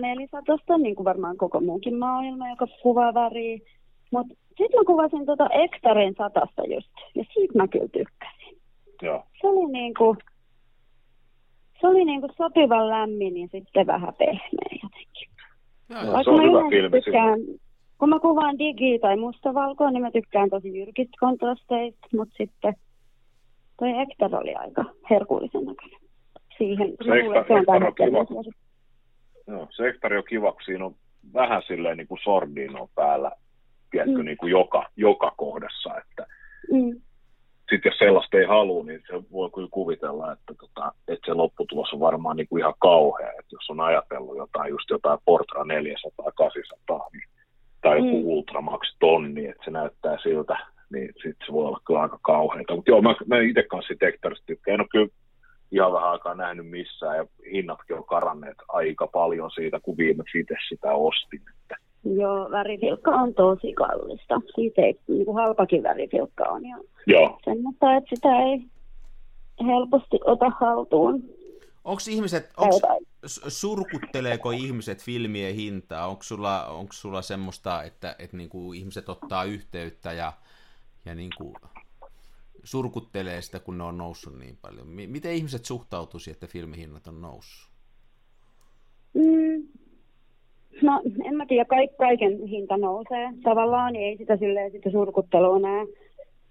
400, niin kuin varmaan koko muunkin maailma, joka kuvaa väriä. Mutta sitten mä kuvasin tota Ektarin satasta just, ja siitä mä kyllä tykkäsin. Joo. Se oli niinku, se oli niinku sopivan lämmin ja sitten vähän pehmeä jotenkin. Joo. No, se on mä hyvä filmi tykkään, kun mä kuvaan digi- tai mustavalkoa, niin mä tykkään tosi jyrkistä kontrasteista, mutta sitten toi Ektar oli aika herkullisen näköinen. Siihen, Se Ektar- se on Ektar kiva. Joo, se hektari on kiva, kun siinä on vähän silleen niin kuin sordino päällä, tiedätkö, Mm. niin kuin joka, joka kohdassa, että Mm. sitten jos sellaista ei halua, niin se voi kyllä kuvitella, että, tota, että se lopputulos on varmaan niin kuin ihan kauhea. Että jos on ajatellut jotain, just jotain Portra 400, 800, niin, tai joku Mm. Ultramax tonni, siltä, niin sitten se voi olla kyllä aika kauheita. Mutta joo, mä, mä itse kanssa tektarista tykkään. En ole kyllä ihan vähän aikaa nähnyt missään, ja hinnatkin on karanneet aika paljon siitä, kun viimeksi itse sitä ostin. Että. Joo, värifilkka on tosi kallista. Siitä ei, niin kuin halpakin värifilkka on. Ja Joo. Semmoista, että sitä ei helposti ota haltuun. Onko ihmiset, onks, surkutteleeko ihmiset filmien hintaa? Onko sulla, onko sulla semmoista, että, että niinku ihmiset ottaa yhteyttä ja, ja niinku surkuttelee sitä, kun ne on noussut niin paljon? Miten ihmiset suhtautuisi, että filmihinnat on noussut? Mm. No, en mä tiedä, kaik, kaiken hinta nousee. Tavallaan niin ei sitä silleen sitä surkuttelua näe.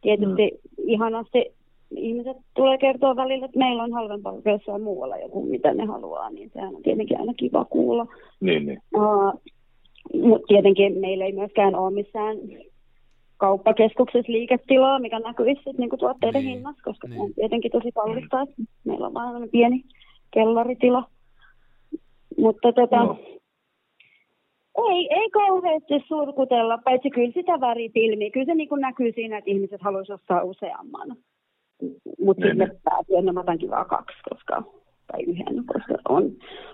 Tietysti mm. ihanasti ihmiset tulee kertoa välillä, että meillä on halvempaa jossain muualla joku, mitä ne haluaa, niin sehän on tietenkin aina kiva kuulla. Niin, niin. Uh, mutta tietenkin meillä ei myöskään ole missään kauppakeskuksessa liiketilaa, mikä näkyisi sit niinku tuotteiden niin, hinnassa, koska niin. se on tietenkin tosi kallista, että meillä on vain pieni kellaritila. Mutta tota, no. Ei, ei kauheasti surkutella, paitsi kyllä sitä värifilmiä. Kyllä se niin näkyy siinä, että ihmiset haluaisivat ostaa useamman. Mutta sitten niin. päätin, että mä otankin vaan kaksi, koska, tai yhden, koska on,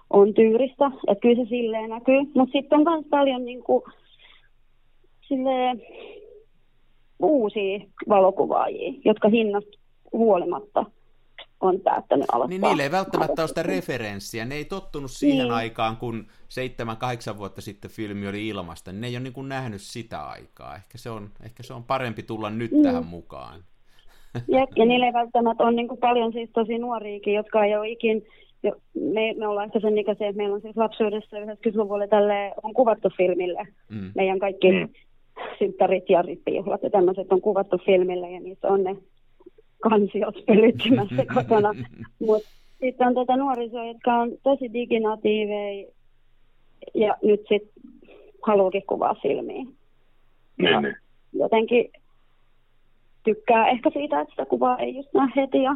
on tyyristä. Että kyllä se silleen näkyy. Mutta sitten on myös paljon niin kuin, silleen, uusia valokuvaajia, jotka hinnasta huolimatta on päättänyt aloittaa. Niin niille ei välttämättä ole sitä referenssiä. Ne ei tottunut siihen niin. aikaan, kun seitsemän, kahdeksan vuotta sitten filmi oli ilmasta. Ne ei ole niin kuin nähnyt sitä aikaa. Ehkä se on, ehkä se on parempi tulla nyt mm. tähän mukaan. Ja, ja niillä ei välttämättä ole niin kuin paljon siis tosi nuoriakin, jotka ei ole ikin, me, me ollaan ehkä sen ikäisiä, että meillä on siis lapsuudessa 90-luvulla tälle on kuvattu filmille. Mm. Meidän kaikki mm. synttärit ja rippijuhlat ja tämmöiset on kuvattu filmille ja niissä on ne kansiot pölyttymässä [laughs] kotona. Mutta sitten on tuota nuorisoa, jotka on tosi diginatiiveja ja nyt sitten haluukin kuvaa filmiä. Niin, niin. Jotenkin tykkää ehkä siitä, että sitä kuvaa ei just näe heti ja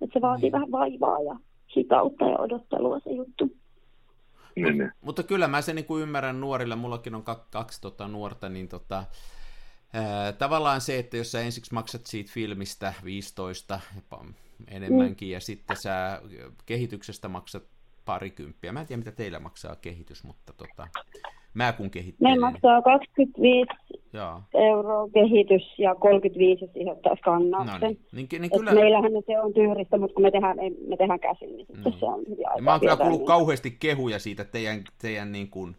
että se vaatii niin. vähän vaivaa ja hitautta ja odottelua se juttu. Niin, niin. Mutta kyllä mä sen niin kuin ymmärrän nuorille, mullakin on kaksi, kaksi tota, nuorta, niin tota, tavallaan se, että jos sä ensiksi maksat siitä filmistä 15, jopa enemmänkin, mm. ja sitten sä kehityksestä maksat parikymppiä. Mä en tiedä, mitä teillä maksaa kehitys, mutta tota, mä kun kehittelen. Me maksaa 25 Joo. euroa kehitys ja 35, jos siihen ottaa skannauksen. No niin. Niin, niin kyllä... Meillähän se on tyyristä, mutta kun me tehdään, me tehdään käsin, niin sitten niin. se on hyvin. Mä oon kyllä kuullut niin. kauheasti kehuja siitä teidän, teidän niin kuin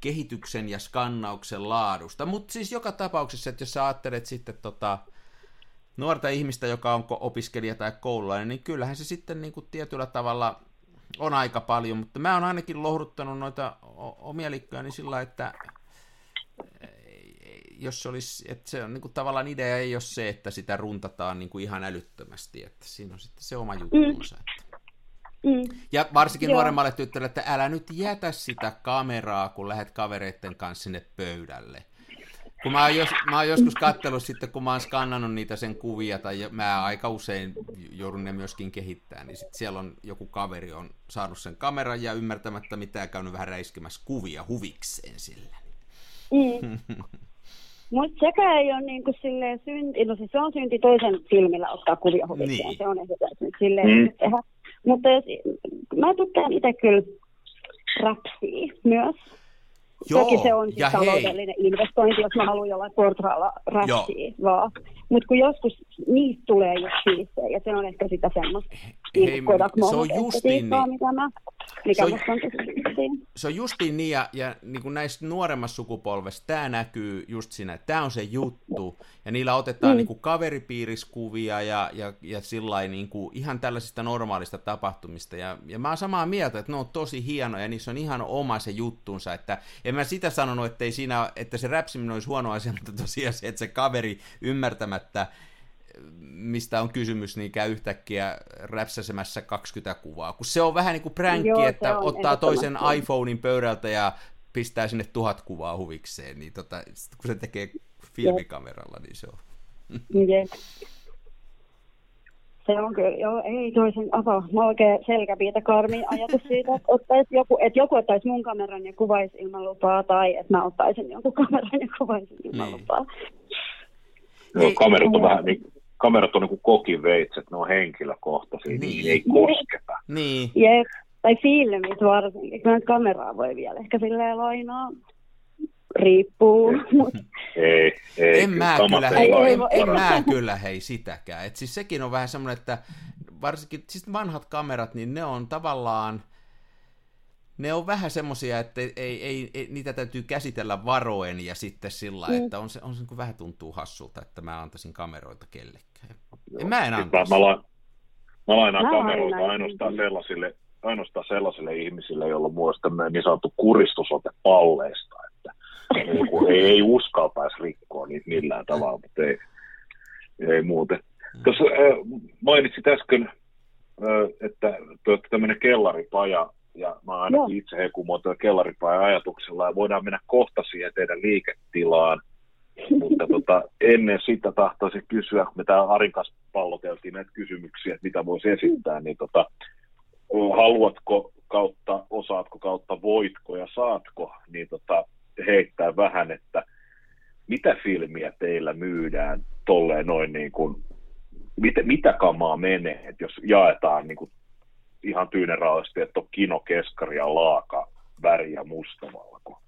kehityksen ja skannauksen laadusta, mutta siis joka tapauksessa, että jos sä ajattelet sitten tota, nuorta ihmistä, joka on opiskelija tai koululainen, niin kyllähän se sitten niin kuin tietyllä tavalla on aika paljon, mutta mä oon ainakin lohduttanut noita omia likkoja sillä että jos se olisi, että se on niin kuin, tavallaan idea ei ole se, että sitä runtataan niin kuin ihan älyttömästi, että siinä on sitten se oma juttunsa. Mm. Että. Mm. Ja varsinkin Joo. nuoremmalle tyttölle, että älä nyt jätä sitä kameraa, kun lähdet kavereiden kanssa sinne pöydälle. Kun mä oon, jos, mä oon joskus katsellut sitten, kun mä oon skannannut niitä sen kuvia, tai mä aika usein joudun ne myöskin kehittämään, niin sitten siellä on joku kaveri on saanut sen kameran ja ymmärtämättä mitään käynyt vähän räiskemässä kuvia huvikseen sillä. Mm. [laughs] Mutta sekä ei ole niin kuin silleen synti, no siis se on synti toisen filmillä ottaa kuvia huvikseen, niin. se on ehdotettu silleen mm. tehdä. Mutta jos, mä tykkään itse kyllä rapsia myös. Joo, Toki se on siis taloudellinen hei. investointi, jos mä haluan jollain portaalla rässiä vaan. Mutta kun joskus niistä tulee just siistejä, ja se on ehkä sitä semmoista niin Kodak se on justiin niin. Mitä mä, mikä se, on, on se on justiin niin, ja, ja niin kuin näistä nuoremmassa sukupolvessa tämä näkyy just siinä, että tämä on se juttu, ja niillä otetaan mm. niin kuin kaveripiiriskuvia ja, ja, ja sillä niin kuin ihan tällaisista normaalista tapahtumista, ja, ja mä oon samaa mieltä, että ne on tosi hienoja, ja niissä on ihan oma se juttunsa, että en mä sitä sanonut, että, ei siinä, että se räpsiminen olisi huono asia, [laughs] mutta tosiaan se, että se kaveri ymmärtämättä mistä on kysymys, niin käy yhtäkkiä räpsäsemässä 20 kuvaa. Kun se on vähän niin kuin pränkki, että ottaa toisen iPhonein pöydältä ja pistää sinne tuhat kuvaa huvikseen, niin tota, kun se tekee filmikameralla, niin se on. Se on kyllä, joo, ei toisen avaa. Mä oikein selkäpiitä karmi ajatus siitä, että, ottaisi joku, että joku ottaisi mun kameran ja kuvaisi ilman lupaa, tai että mä ottaisin jonkun kameran ja kuvaisin ilman niin. lupaa. Joo, kamerat on vähän niin, kamerat on niin kuin kokiveitset, ne on henkilökohtaisia, niin, niin ei kosketa. Niin. Jep. Tai filmit varsinkin, nyt kameraa voi vielä ehkä silleen lainaa. Riippuu. [laughs] Ei, ei. En mä kyllä, ei hei, laina. en, en ei- mä kyllä hei sitäkään. Et siis sekin on vähän semmoinen, että varsinkin siis vanhat kamerat, niin ne on tavallaan, ne on vähän semmoisia, että ei, ei, ei, niitä täytyy käsitellä varoen ja sitten sillä Mm. mm. että on se, on se niin kuin vähän tuntuu hassulta, että mä antaisin kameroita kellekään. En, mä en Siis Mä, antaisi. mä, la, mä lainaan Mä kameroita lainaan. ainoastaan sellaisille, ainoastaan sellaisille ihmisille, joilla on tämmöinen niin sanottu kuristusote palleista, että ei, [laughs] kun ei, ei uskaltaisi rikkoa niitä millään tavalla, mutta ei, ei muuten. Tuossa äh, mainitsit äsken, äh, että olette tämmöinen kellaripaja, ja mä ainakin itse hekumoin tuolla kellaripajan ajatuksella, ja voidaan mennä kohta siihen teidän liiketilaan, [laughs] mutta tota, ennen sitä tahtoisin kysyä, kun me täällä Arin kanssa palloteltiin näitä kysymyksiä, että mitä voisi esittää, niin tota, haluatko kautta, osaatko kautta, voitko ja saatko, niin tota, heittää vähän, että mitä filmiä teillä myydään tolleen noin niin kuin, mitä, mitä kamaa menee, että jos jaetaan niin kuin ihan tyyneraallisesti, että on kino, keskari ja laaka, väri ja mustavalko.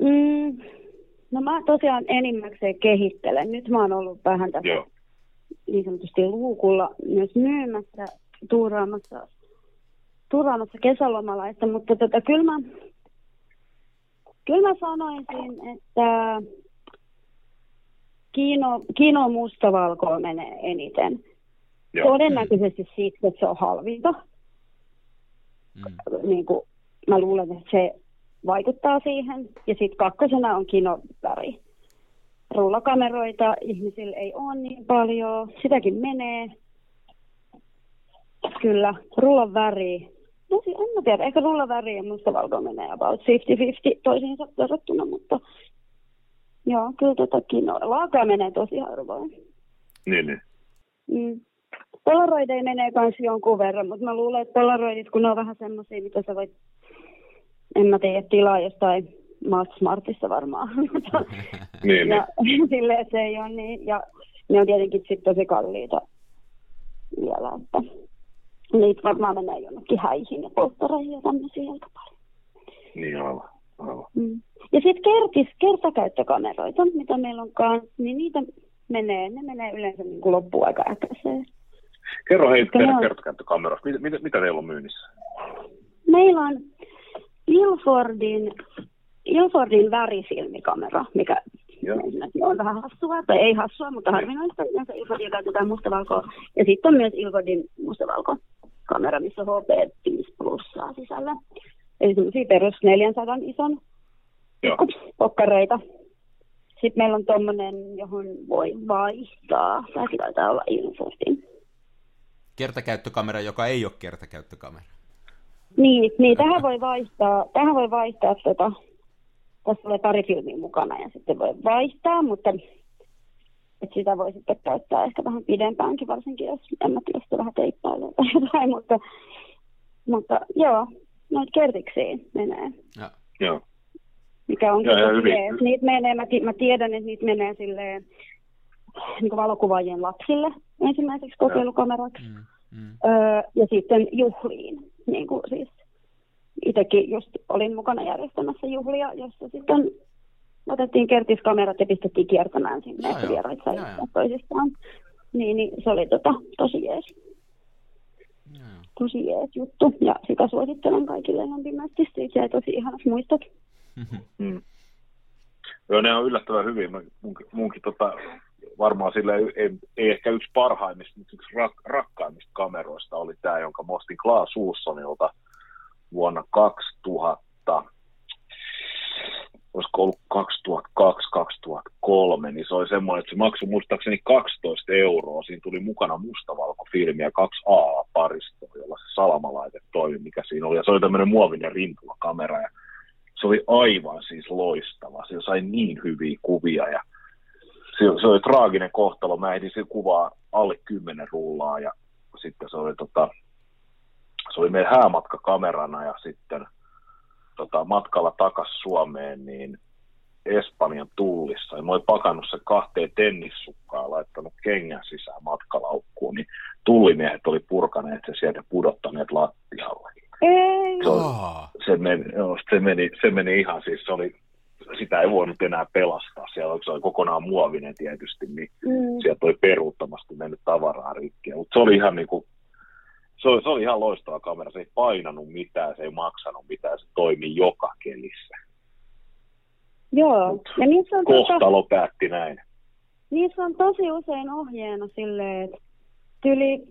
Mm, no mä tosiaan enimmäkseen kehittelen. Nyt mä oon ollut vähän tässä Joo, niin sanotusti luukulla myös myymässä, tuuraamassa, tuuraamassa kesälomalaista, mutta tota, kyllä, mä, kyllä mä sanoisin, että Kino, Kino mustavalkoa menee eniten. Joo. Todennäköisesti siksi, että se on halvinta. Mm. Niin kuin, mä luulen, että se vaikuttaa siihen. Ja sitten kakkosena on kinoväri. Rullakameroita ihmisillä ei ole niin paljon. Sitäkin menee. Kyllä, rullan väri. No si- en mä tiedä, ehkä rullan väri ja mustavalko menee about 50-50 toisiinsa verrattuna, mutta joo, kyllä tota kino. Laakaa menee tosi harvoin. Niin, niin. Mm. Polaroideja menee kans jonkun verran, mutta mä luulen, että polaroidit, kun ne on vähän semmoisia, mitä sä voit, en mä tiedä, tilaa jostain Malt Smartista varmaan. [laughs] Niin, [laughs] niin. ja [laughs] silleen, että se ei ole niin, ja ne on tietenkin sitten tosi kalliita vielä, että niitä varmaan menee jonnekin häihin ja polttareihin ja tämmöisiä aika paljon. niin aivan. aivan. Mm. Ja sitten kertis, kertakäyttökameroita, mitä meillä on kanssa, niin niitä menee, ne menee yleensä niin kuin loppuaika äkäiseen. Kerro hei teidän kertakäyttökamerasta. Mitä, mitä, mitä teillä on myynnissä? Meillä on Ilfordin, Ilfordin värifilmikamera, mikä Joo. on vähän hassua, tai ei hassua, mutta harvinaista. Yleensä Ilfordia käytetään mustavalkoa. Ja sitten on myös Ilfordin mustavalkokamera, missä on HP 5 plussaa sisällä. Eli semmoisia perus 400 ison Joo. kokkareita. Sitten meillä on tommonen, johon voi vaihtaa. Tämäkin taitaa olla Ilfordin. Kertakäyttökamera, joka ei ole kertakäyttökamera. Niin, niin tähän voi vaihtaa, tähän voi vaihtaa tota, tässä tulee pari filmiä mukana ja sitten voi vaihtaa, mutta et sitä voi sitten käyttää ehkä vähän pidempäänkin, varsinkin jos en mä tiedä, se vähän teippailee tai [laughs] jotain, mutta, mutta joo, noita kertiksiin menee, Ja, Joo. mikä on Joo, ja hyvin. jees. Niitä menee, mä, ti- mä tiedän, että niitä menee silleen niin valokuvaajien lapsille ensimmäiseksi kokeilukameraksi. mm, mm. Öö, ja sitten juhliin. Niin kuin siis itsekin just olin mukana järjestämässä juhlia, jossa sitten otettiin kertiskamerat ja pistettiin kiertämään sinne, että vieraat sai toisistaan. Niin, niin se oli tota, tosi jees, Joo. tosi jees juttu. Ja sitä suosittelen kaikille lämpimästi. Siitä jäi tosi ihanat muistot. [laughs] Mm. Joo, ne on yllättävän hyvin. Munkin, munkin tota, varmaan sille ei, ei, ehkä yksi parhaimmista, mutta yksi rak, rakkaimmista kameroista oli tämä, jonka mä ostin Klaas Uussonilta vuonna 2000, olisiko ollut 2002-2003, niin se oli semmoinen, että se maksoi muistaakseni 12 euroa. Siinä tuli mukana mustavalkofilmi ja kaksi A-paristoa, jolla se salamalaite toimi, mikä siinä oli. Ja se oli tämmöinen muovinen rintulakamera ja se oli aivan siis loistava. Se sai niin hyviä kuvia ja se, se oli traaginen kohtalo. Mä ehdin se kuvaa alle 10 rullaa ja sitten se oli, tota, se oli meidän häämatkakamerana ja sitten tota, matkalla takas Suomeen, niin Espanjan tullissa. Ja mä olin pakannut se kahteen tennissukkaan laittanut kengän sisään matkalaukkuun, niin tullimiehet oli purkaneet se sieltä pudottaneet lattialle. Ei. Se, oli, se, meni, joo, se, meni, se meni ihan siis, se oli, sitä ei voinut enää pelastaa. Siellä oli, se oli kokonaan muovinen tietysti, niin Mm. sieltä oli peruuttomasti mennyt tavaraa rikki. Mutta se oli ihan niin kuin, se oli, se oli ihan loistava kamera. Se ei painanut mitään, se ei maksanut mitään, se toimi joka kelissä. Joo. Ja niissä on, tota, Kohtalo päätti näin. niissä on tosi usein ohjeena silleen, että tyli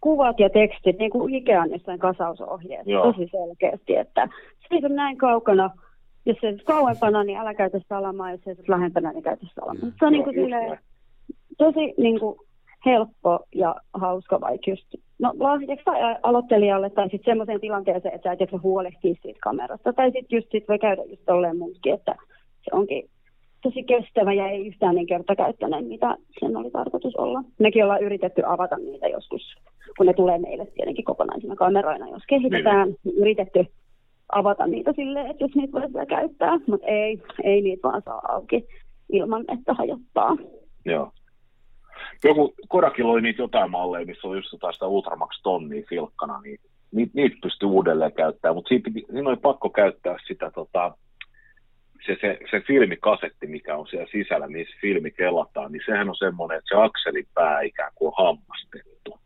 kuvat ja tekstit, niin kuin Ikean jossain kasausohjeessa, Joo. tosi selkeästi, että se on näin kaukana, jos se kauempana, niin älä käytä salamaa, jos se on lähempänä, niin käytä salamaa. Mm. Se on niin kuin silleen, tosi niin kuin helppo ja hauska vaikka just, no lahjaksi tai aloittelijalle tai sitten semmoiseen tilanteeseen, että sä et jaksa huolehtia siitä kamerasta. Tai sitten just sit voi käydä just tolleen munkin, että se onkin tosi kestävä ja ei yhtään niin kertakäyttöinen, mitä sen oli tarkoitus olla. Mekin ollaan yritetty avata niitä joskus, kun ne tulee meille tietenkin kokonaisina kameroina, jos kehitetään, niin yritetty avata niitä silleen, että jos niitä voisi vielä käyttää, mutta ei, ei niitä vaan saa auki ilman, että hajottaa. Joo. Joku, Kodakilla oli niitä jotain malleja, missä oli just jotain sitä Ultramax tonnia filkkana, niin niitä, niitä pystyi uudelleen käyttämään, mutta siinä, piti, siinä oli pakko käyttää sitä tota, se, se, se filmikasetti, mikä on siellä sisällä, missä filmi kelataan, niin sehän on semmoinen, että se akselin pää ikään kuin on hammastettu.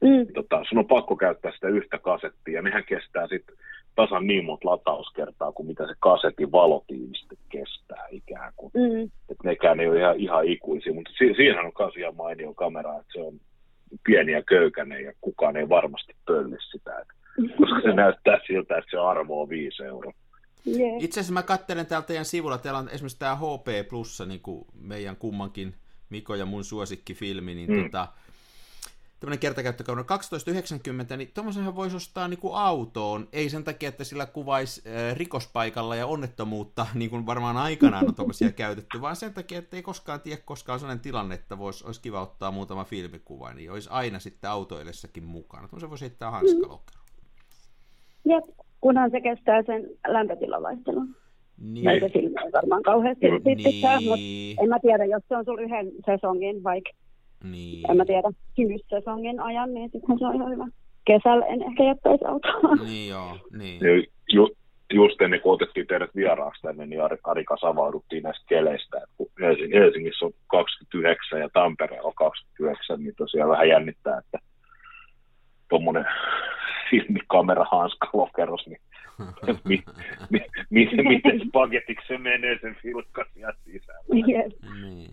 Mm. Tota, sun on pakko käyttää sitä yhtä kasettia, ja nehän kestää sitten tasan niin monta latauskertaa kuin mitä se kasetin valotiiviste kestää ikään kuin Mm. että nekään ei ole ihan, ihan ikuisia, mutta si- siinähän on myös ihan mainio kamera, että se on pieni ja köykäinen ja kukaan ei varmasti pölli sitä, että, [laughs] koska se näyttää siltä, että se arvo on 5 euroa. Yeah. Itse asiassa mä kattelen täällä teidän sivulla, täällä on esimerkiksi tämä HP Plussa, niin kuin meidän kummankin Miko ja mun suosikkifilmi, niin mm. tota, tämmöinen kertakäyttökauden 1290, niin tuommoisenhan voisi ostaa niin kuin autoon, ei sen takia, että sillä kuvaisi äh, rikospaikalla ja onnettomuutta, [laughs] niin kuin varmaan aikanaan on tuommoisia [laughs] käytetty, vaan sen takia, että ei koskaan tiedä, koska on sellainen tilanne, että vois, olisi kiva ottaa muutama filmikuva, niin olisi aina sitten autoillessakin mukana. Tuommoisen voisi heittää hanskalokeroon. Jep, kunhan se kestää sen lämpötilavaihtelun. Niin. Näitä ei varmaan kauheasti Mm, niin. pitää, mutta en mä tiedä, jos se on sulla yhden sesongin, vaikka niin. en mä tiedä, sesongin ajan, niin sittenhän se on ihan hyvä. Kesällä en ehkä jättäisi autoa. [laughs] Niin joo, niin. Ja ju, just ennen kuin otettiin teidät vieraaksi tänne, niin Ari- Arika avauduttiin näistä keleistä, että kun Helsing- Helsingissä on 29 ja Tampereella on 29, niin tosiaan vähän jännittää, että tuommoinen filmikamera hanskalokeros, niin [laughs] mi, mi, mi, miten paketiksi se menee sen filkka sieltä sisällä. Jep. Niin.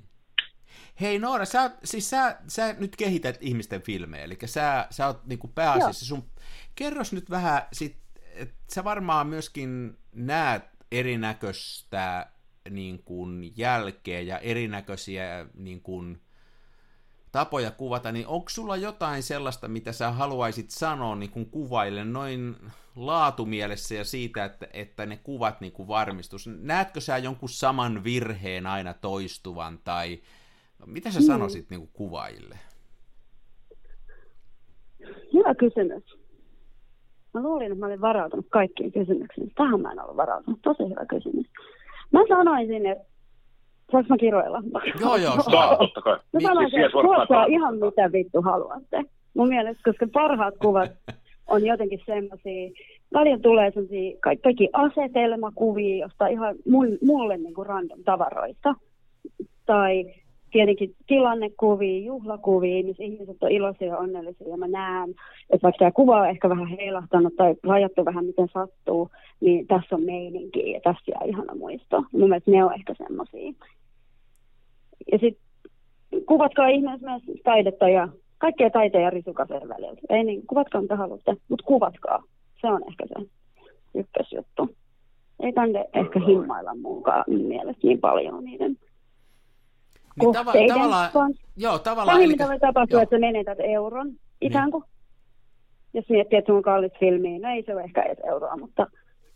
Hei Noora, sä, siis sä, sä nyt kehität ihmisten filmejä, eli sä, sä oot niinku pääasiassa sun... Kerros nyt vähän sit, että sä varmaan myöskin näet erinäköistä niin kuin jälkeä ja erinäköisiä niin kuin tapoja kuvata, niin onko sulla jotain sellaista, mitä sä haluaisit sanoa niin kuin kuvaille noin laatumielessä ja siitä, että, että ne kuvat niin kuin varmistus? Näetkö sä jonkun saman virheen aina toistuvan tai mitä sä sanoisit niin kuin kuvaajille? Hyvä kysymys. Mä luulin, että mä olin varautunut kaikkiin kysymyksiin. Tähän mä en ollut varautunut. Tosi hyvä kysymys. Mä sanoisin, että... Saanko mä kiroilla? Joo, joo, Saa, totta kai. Mä sanoisin, siellä että kuvatkaa ihan mitä vittu haluatte. Mun mielestä, koska parhaat kuvat [laughs] on jotenkin semmoisia, paljon tulee semmoisia ka- kaikki asetelmakuvia jostain ihan mun, mulle niin kuin random tavaroista. Tai tietenkin tilannekuvia, juhlakuvia, missä ihmiset on iloisia ja onnellisia. Ja mä näen, että vaikka tämä kuva on ehkä vähän heilahtanut tai rajattu vähän miten sattuu, niin tässä on meininki ja tässä jää ihana muisto. Mun mielestä ne on ehkä semmoisia. Ja sitten kuvatkaa ihmeessä myös taidetta ja kaikkea taiteen ja risukasen välillä. Ei niin, kuvatkaa mitä haluatte, mutta kuvatkaa. Se on ehkä se ykkösjuttu. Ei tänne ehkä himmailla muunkaan mielestä niin paljon niiden Niin tava, tavallaan, kanssa. joo, tavallaan, Pahin, eli, mitä voi tapahtua, joo. että sä menetät euron ikään kuin. Jos miettii, että sun on kallis filmi, no ei se ole ehkä edes euroa, mutta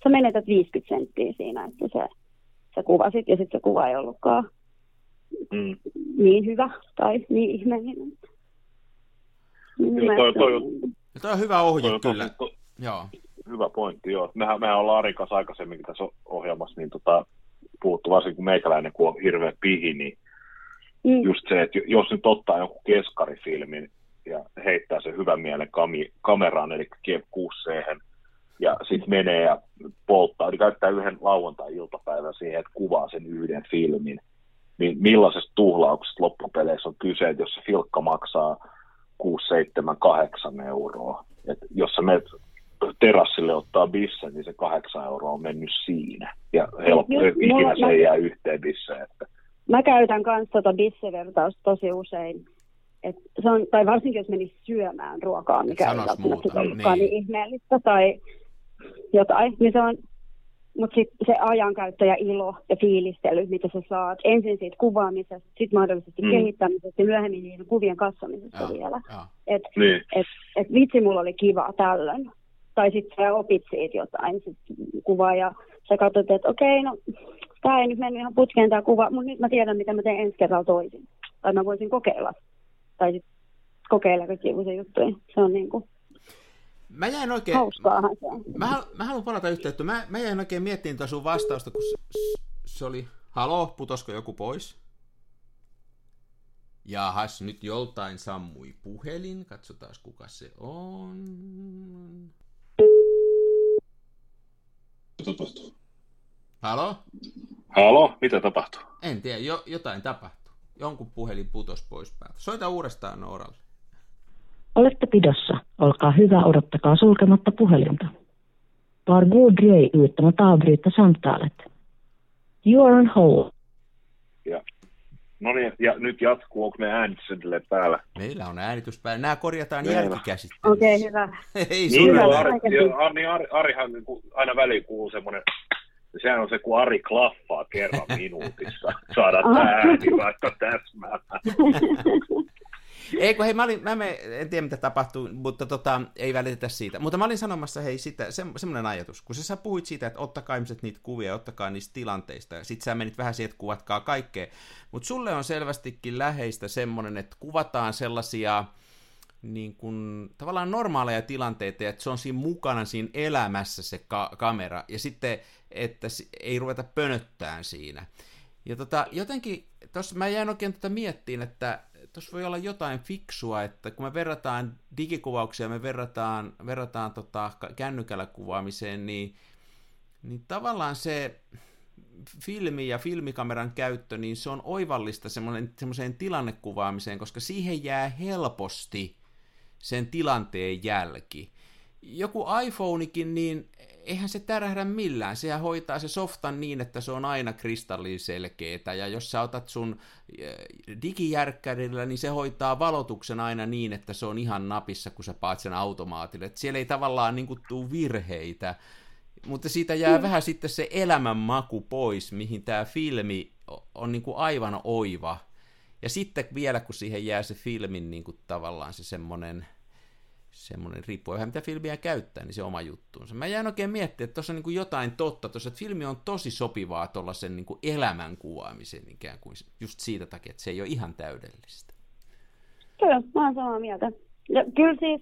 sä menetät 50 senttiä siinä, että se, sä kuvasit ja sitten se kuva ei ollutkaan Mm. niin hyvä tai niin ihmeellinen. Niin Joo, toi- toi on- toi on hyvä ohje Toi kyllä. tosi- to- Joo. Hyvä pointti, joo. Mehän, mehän ollaan Arin kanssa aikaisemminkin tässä ohjelmassa niin tota, puhuttu, varsinkin kun meikäläinen kun on hirveä pihi, niin Mm. just se, että jos nyt ottaa joku keskarifilmin ja heittää sen hyvän mielen kami, kameraan, eli Kiev 6 ja sitten menee ja polttaa, niin käyttää yhden lauantai-iltapäivän siihen, että kuvaa sen yhden filmin, niin millaisesta tuhlauksesta loppupeleissä on kyse, että jos se filkka maksaa 6, 7, 8 euroa, että jos sä menet terassille ottaa bissen, niin se 8 euroa on mennyt siinä, ja helppo, Just, ikinä mulla- se ei jää yhteen bisseen, että Mä käytän myös tota bissevertausta tosi usein. Et se on, tai varsinkin jos menisi syömään ruokaa, mikä ei välttämättä niin. niin ihmeellistä tai jotain, niin se on, mutta sitten se ajankäyttö ja ilo ja fiilistely, mitä sä saat ensin siitä kuvaamisesta, sitten mahdollisesti Mm. kehittämisestä ja myöhemmin niiden kuvien kasvamisesta Joo, vielä. joo. Et, niin. et, et vitsi, mulla oli kiva tällöin. Tai sitten sä opit siitä jotain, sit kuvaa ja sä katsot, että okei, no tämä ei nyt mennyt ihan putkeen tämä kuva, mutta nyt mä tiedän, mitä mä teen ensi kerralla toisin. Tai mä voisin kokeilla. Tai sitten kokeilla kaikki uusia juttuja. Se on niinku Mä jäin oikein... hauskaahan se on. Mä, mä haluan palata yhteyttä. Mä, mä jäin oikein miettimään tuota sun vastausta, kun se, se oli... Halo, putosko joku pois? Jahas, nyt joltain sammui puhelin. Katsotaan, kuka se on. Tapahtuu? Halo? Halo, mitä tapahtuu? En tiedä, jo, jotain tapahtuu. Jonkun puhelin putos pois päältä. Soita uudestaan Nooralle. Olette pidossa. Olkaa hyvä, odottakaa sulkematta puhelinta. Var god dröj utan att avbryta samtalet. You are on hold. No niin, ja nyt jatkuu, onko me äänit edelleen päällä? Meillä on äänitys päällä. Nämä korjataan Meillä. jälkikäsittelyssä. Okei, okay, hyvä. [laughs] Ei Niin, älä- Ari, niin Ari, Arihan niin kuin aina väliin kuuluu semmoinen, sehän on se, kun Ari klaffaa kerran minuutissa. Saadaan tämä ääni vaikka täsmää. [laughs] [laughs] Ei kun hei, mä, olin, mä me, en tiedä mitä tapahtuu, mutta tota, ei välitetä siitä. Mutta mä olin sanomassa hei sitä, se, semmoinen ajatus, kun sä, sä puhuit siitä, että ottakaa ihmiset niitä kuvia, ottakaa niistä tilanteista, ja sit sä menit vähän siihen, että kuvatkaa kaikkea. Mutta sulle on selvästikin läheistä semmoinen, että kuvataan sellaisia niin kuin, tavallaan normaaleja tilanteita, että se on siinä mukana siinä elämässä se ka- kamera, ja sitten, että ei ruveta pönöttään siinä. Ja tota, jotenkin, tuossa mä jäin oikein tätä miettiin, että tuossa voi olla jotain fiksua, että kun me verrataan digikuvauksia, me verrataan, verrataan tota kännykällä kuvaamiseen, niin, niin tavallaan se filmi ja filmikameran käyttö, niin se on oivallista semmoiseen tilannekuvaamiseen, koska siihen jää helposti sen tilanteen jälki. Joku iPhonekin, niin eihän se tärähdä millään. Sehän hoitaa se softan niin, että se on aina kristalliselkeetä, ja jos sä otat sun eh, digijärkkärillä, niin se hoitaa valotuksen aina niin, että se on ihan napissa, kun sä paat sen automaatille. Et siellä ei tavallaan niin tuu virheitä, mutta siitä jää vähän sitten se elämänmaku pois, mihin tämä filmi on niin kuin aivan oiva. Ja sitten vielä, kun siihen jää se filmin niin kuin tavallaan se semmoinen, semmoinen, riippuu vähän mitä filmiä käyttää, niin se oma juttuunsa. Mä jäin oikein miettimään, että tuossa on niin kuin jotain totta, tuossa, että filmi on tosi sopivaa tuollaisen niin elämän kuvaamiseen ikään kuin, just siitä takia, että se ei ole ihan täydellistä. Kyllä, mä oon samaa mieltä. Ja kyllä siis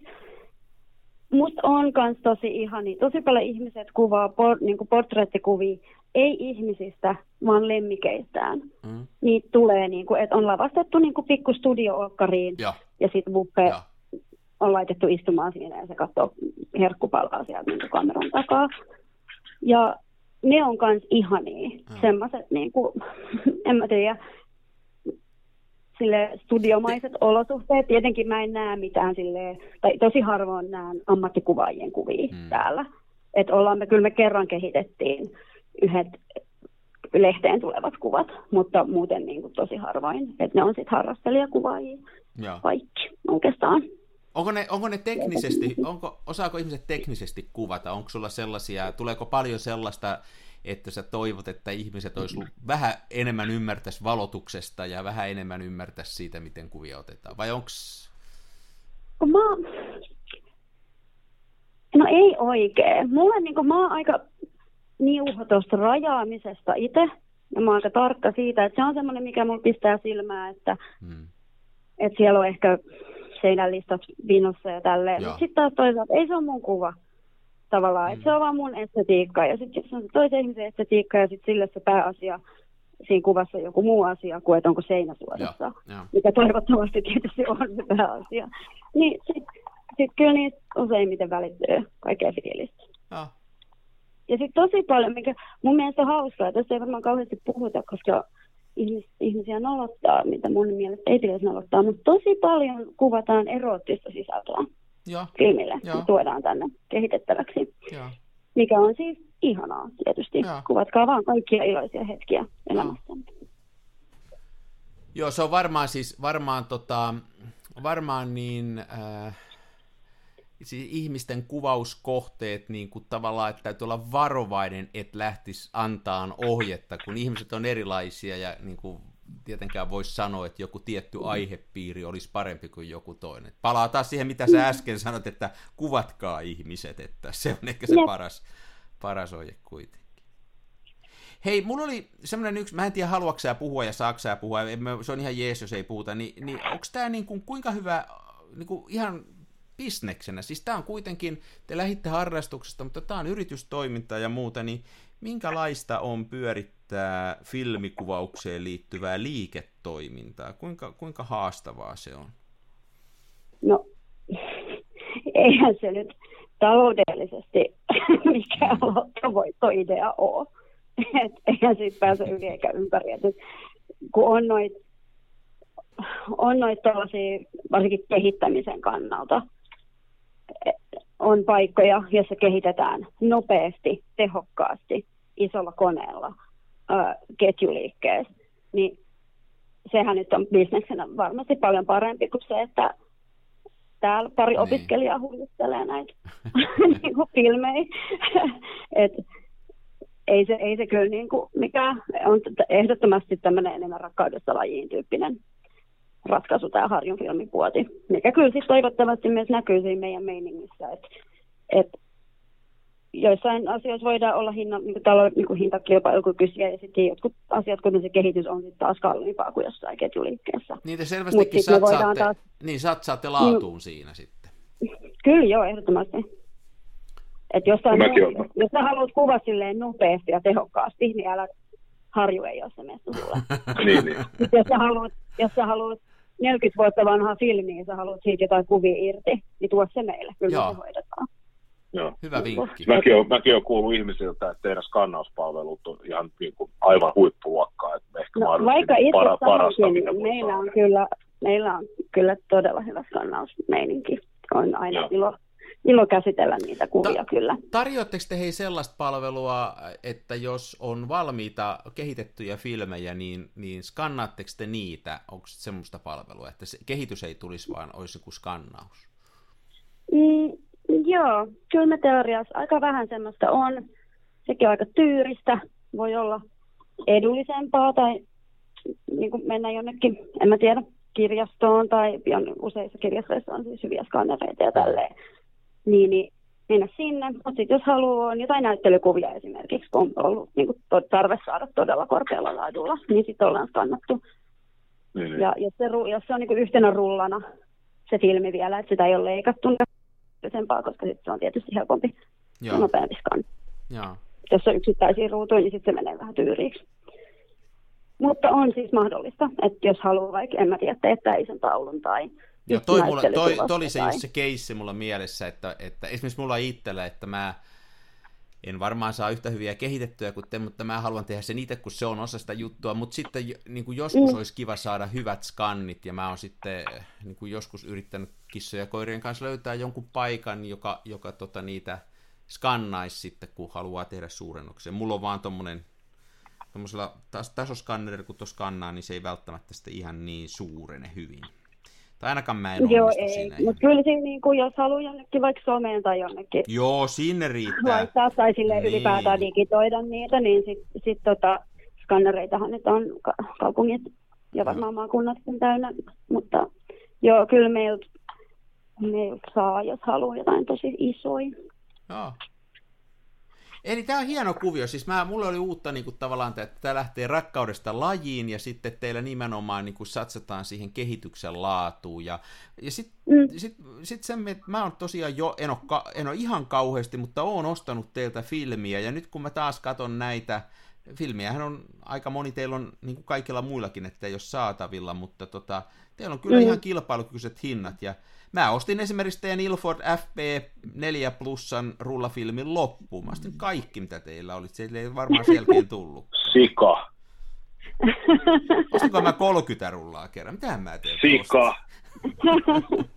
musta on kans tosi ihani. Tosi paljon ihmiset kuvaa por, niin portrettikuvia, ei ihmisistä, vaan lemmikeistään. Mm. Niitä tulee, niin kuin, että on lavastettu niin kuin pikku studio-okkariin Joo, ja sitten Buppe. On laitettu istumaan siinä ja se katsoo herkkupalaa sieltä niin kameran takaa. Ja ne on kans ihania, Mm. semmoiset niin kuin, [laughs] en mä tiedä, sille studiomaiset olosuhteet. Tietenkin mä en näe mitään sille, tai tosi harvoin näen ammattikuvaajien kuvia Mm. täällä. Että ollaan me, kyllä me kerran kehitettiin yhdet lehteen tulevat kuvat, mutta muuten niin kuin tosi harvoin. Että ne on sitten harrastelijakuvaajia joo. kaikki oikeastaan. Onko ne, onko ne teknisesti, onko, osaako ihmiset teknisesti kuvata? Onko sulla sellaisia, tuleeko paljon sellaista, että sä toivot, että ihmiset olisi vähän enemmän ymmärtäisi valotuksesta ja vähän enemmän ymmärtäisi siitä, miten kuvia otetaan? Vai onko... Mä... No ei oikein. Mulle niin kuin, mä oon aika niuho tuosta rajaamisesta itse. Ja mä oon aika tarkka siitä, että se on semmoinen, mikä mulla pistää silmää, että, Hmm. että siellä on ehkä seinänlistat vinossa ja tälleen. Mutta sitten taas toisaalta ei se ole mun kuva. tavallaan, että se on vaan mun estetiikka ja sitten se on se toisen ihmisen estetiikka ja sitten sille se pääasia siinä kuvassa on joku muu asia kuin, että onko seinä suorassa, mikä toivottavasti tietysti on se pääasia. Niin sitten sit kyllä niistä useimmiten välittyy kaikkea fiilistä. Joo. Ja sitten tosi paljon, mikä mun mielestä on hauskaa, ja tästä ei varmaan kauheasti puhuta, koska ihmis, ihmisiä nolottaa, mitä mun mielestä ei pitäisi nolottaa, mutta tosi paljon kuvataan eroottista sisältöä Joo, filmille Joo. ja tuodaan tänne kehitettäväksi, joo. mikä on siis ihanaa tietysti. Joo. Kuvatkaa vaan kaikkia iloisia hetkiä elämässä. Joo, se on varmaan siis, varmaan tota, varmaan niin, äh, siis ihmisten kuvauskohteet niin kuin tavallaan, että täytyy olla varovainen, että lähtisi antaan ohjetta, kun ihmiset on erilaisia ja niin kuin tietenkään voisi sanoa, että joku tietty aihepiiri olisi parempi kuin joku toinen. Palaa taas siihen, mitä sä äsken sanot, että kuvatkaa ihmiset, että se on ehkä se paras, paras ohje kuitenkin. Hei, mulla oli semmoinen yksi, mä en tiedä haluatko sä puhua ja saako sä puhua, se on ihan jees, jos ei puhuta, niin, niin onko tämä niin kuin, kuinka hyvä niin kuin ihan bisneksenä, siis tämä on kuitenkin, te lähditte harrastuksesta, mutta tämä on yritystoimintaa ja muuta, niin minkälaista on pyörittää filmikuvaukseen liittyvää liiketoimintaa? Kuinka, kuinka haastavaa se on? No, eihän se nyt taloudellisesti [laughs] mikään lottovoittoidea ole. Et eihän siitä pääse yli eikä ympäri. Et kun on noit, on noit varsinkin kehittämisen kannalta, on paikkoja, joissa kehitetään nopeasti, tehokkaasti, isolla koneella, ketjuliikkeessä, niin sehän nyt on bisneksenä varmasti paljon parempi kuin se, että täällä pari Niin. opiskelijaa hurjistelee näitä [laughs] niin kuin filmejä. Et ei se, ei se kyllä niin kuin mikä on ehdottomasti tämmöinen enemmän rakkaudesta lajiin tyyppinen ratkaisu tämä Harjun filmipuoti, mikä kyllä sitten toivottavasti myös näkyy siinä meidän meiningissä, että et joissain asioissa voidaan olla hinna, niin kuin talo, niin kuin hintakilpailukykyisiä ja sitten jotkut asiat, kuten se kehitys on sitten taas kalliimpaa kuin jossain ketjuliikkeessä. Niin te Mut selvästikin voidaan satsaatte, taas- niin satsaatte laatuun siinä sitten. Kyllä joo, ehdottomasti. Et jos, oon. jos sä haluat kuvaa silleen nopeasti ja tehokkaasti, niin älä harju ei ole se mesta sulle. [laughs] niin, niin. Jos sä haluat, jos sä haluat 40 vuotta vanhaa filmiä ja sä haluat siitä jotain kuvia irti, niin tuo se meille. Kyllä Joo. me se hoidetaan. Joo. Hyvä vinkki. Mäkin olen, mäkin olen kuullut ihmisiltä, että teidän skannauspalvelut on ihan niin kuin aivan huippuluokkaa. Että ehkä No, vaikka itse para, parasta, mitä voi meillä on, kyllä, meillä on kyllä todella hyvä skannausmeininki. On aina Joo. ilo, ilo käsitellä niitä kuvia Ta- kyllä. Tarjoatteko te hei sellaista palvelua, että jos on valmiita kehitettyjä filmejä, niin, niin skannaatteko te niitä? Onko semmoista palvelua, että se kehitys ei tulisi, vaan olisi joku skannaus? Mm, joo, kyllä me teoriassa aika vähän semmoista on. Sekin on aika tyyristä. Voi olla edullisempaa tai niin kuin mennä jonnekin, en mä tiedä, kirjastoon tai useissa kirjastoissa on siis hyviä skannereita ja tälleen. Niin, niin mennä sinne. Mutta sitten jos haluaa on jotain näyttelykuvia esimerkiksi, kun on ollut niin kuin tarve saada todella korkealla laadulla, niin sitten ollaan skannattu. Niin, niin. Ja jos se, jos se on niin yhtenä rullana se filmi vielä, että sitä ei ole leikattu, niin koska sitten se on tietysti helpompi ja nopeampi skan. joo. Jos on yksittäisiä ruutuja, niin sitten se menee vähän tyyriiksi. Mutta on siis mahdollista, että jos haluaa vaikka, en mä tiedä, teettää ison taulun tai Ja toi, mulla, toi, toi oli se, just se keissi mulla mielessä, että, että esimerkiksi mulla itsellä, että mä en varmaan saa yhtä hyviä kehitettyjä kuin te, mutta mä haluan tehdä sen itse, kun se on osa sitä juttua, mutta sitten niin kuin joskus Mm. olisi kiva saada hyvät skannit, ja mä oon sitten niin kuin joskus yrittänyt kissoja ja koirien kanssa löytää jonkun paikan, joka, joka tota, niitä skannaisi sitten, kun haluaa tehdä suurennuksen. Mulla on vaan tommonen tuommoisella tas- tasoskannerilla, kun tuossa skannaa, niin se ei välttämättä sitten ihan niin suurene hyvin. Tai ainakaan mä en Joo, ei. Mutta kyllä siinä, niin kuin, jos haluaa jonnekin vaikka someen tai jonnekin Joo, sinne riittää. laittaa tai sille Niin. ylipäätään digitoida niitä, niin sitten sit, tota, skannereitahan nyt on ka- kaupungit ja varmaan maakunnatkin täynnä. Mutta joo, kyllä meiltä meilt saa, jos haluaa jotain tosi isoja. Joo. Eli tämä on hieno kuvio. Siis mä, mulla oli uutta niin kuin, tavallaan, että tämä lähtee rakkaudesta lajiin ja sitten teillä nimenomaan niin kuin, satsataan siihen kehityksen laatuun. Ja, ja sitten mm. sit, sit sen, että mä oon tosiaan jo, en ole, en ole ihan kauheasti, mutta oon ostanut teiltä filmiä. Ja nyt kun mä taas katson näitä, filmiähän on aika moni, teillä on niin kuin kaikilla muillakin, että ei ole saatavilla, mutta tota, teillä on kyllä mm. ihan kilpailukykyiset hinnat. Ja Mä ostin esimerkiksi teidän Ilford FP4 Plusan rullafilmin loppuun. Mä ostin kaikki, mitä teillä oli. Se ei varmaan selkeän tullut. [laughs] Sika. Ostinko mä 30 rullaa kerran? Mitähän mä teen? Sika. [laughs]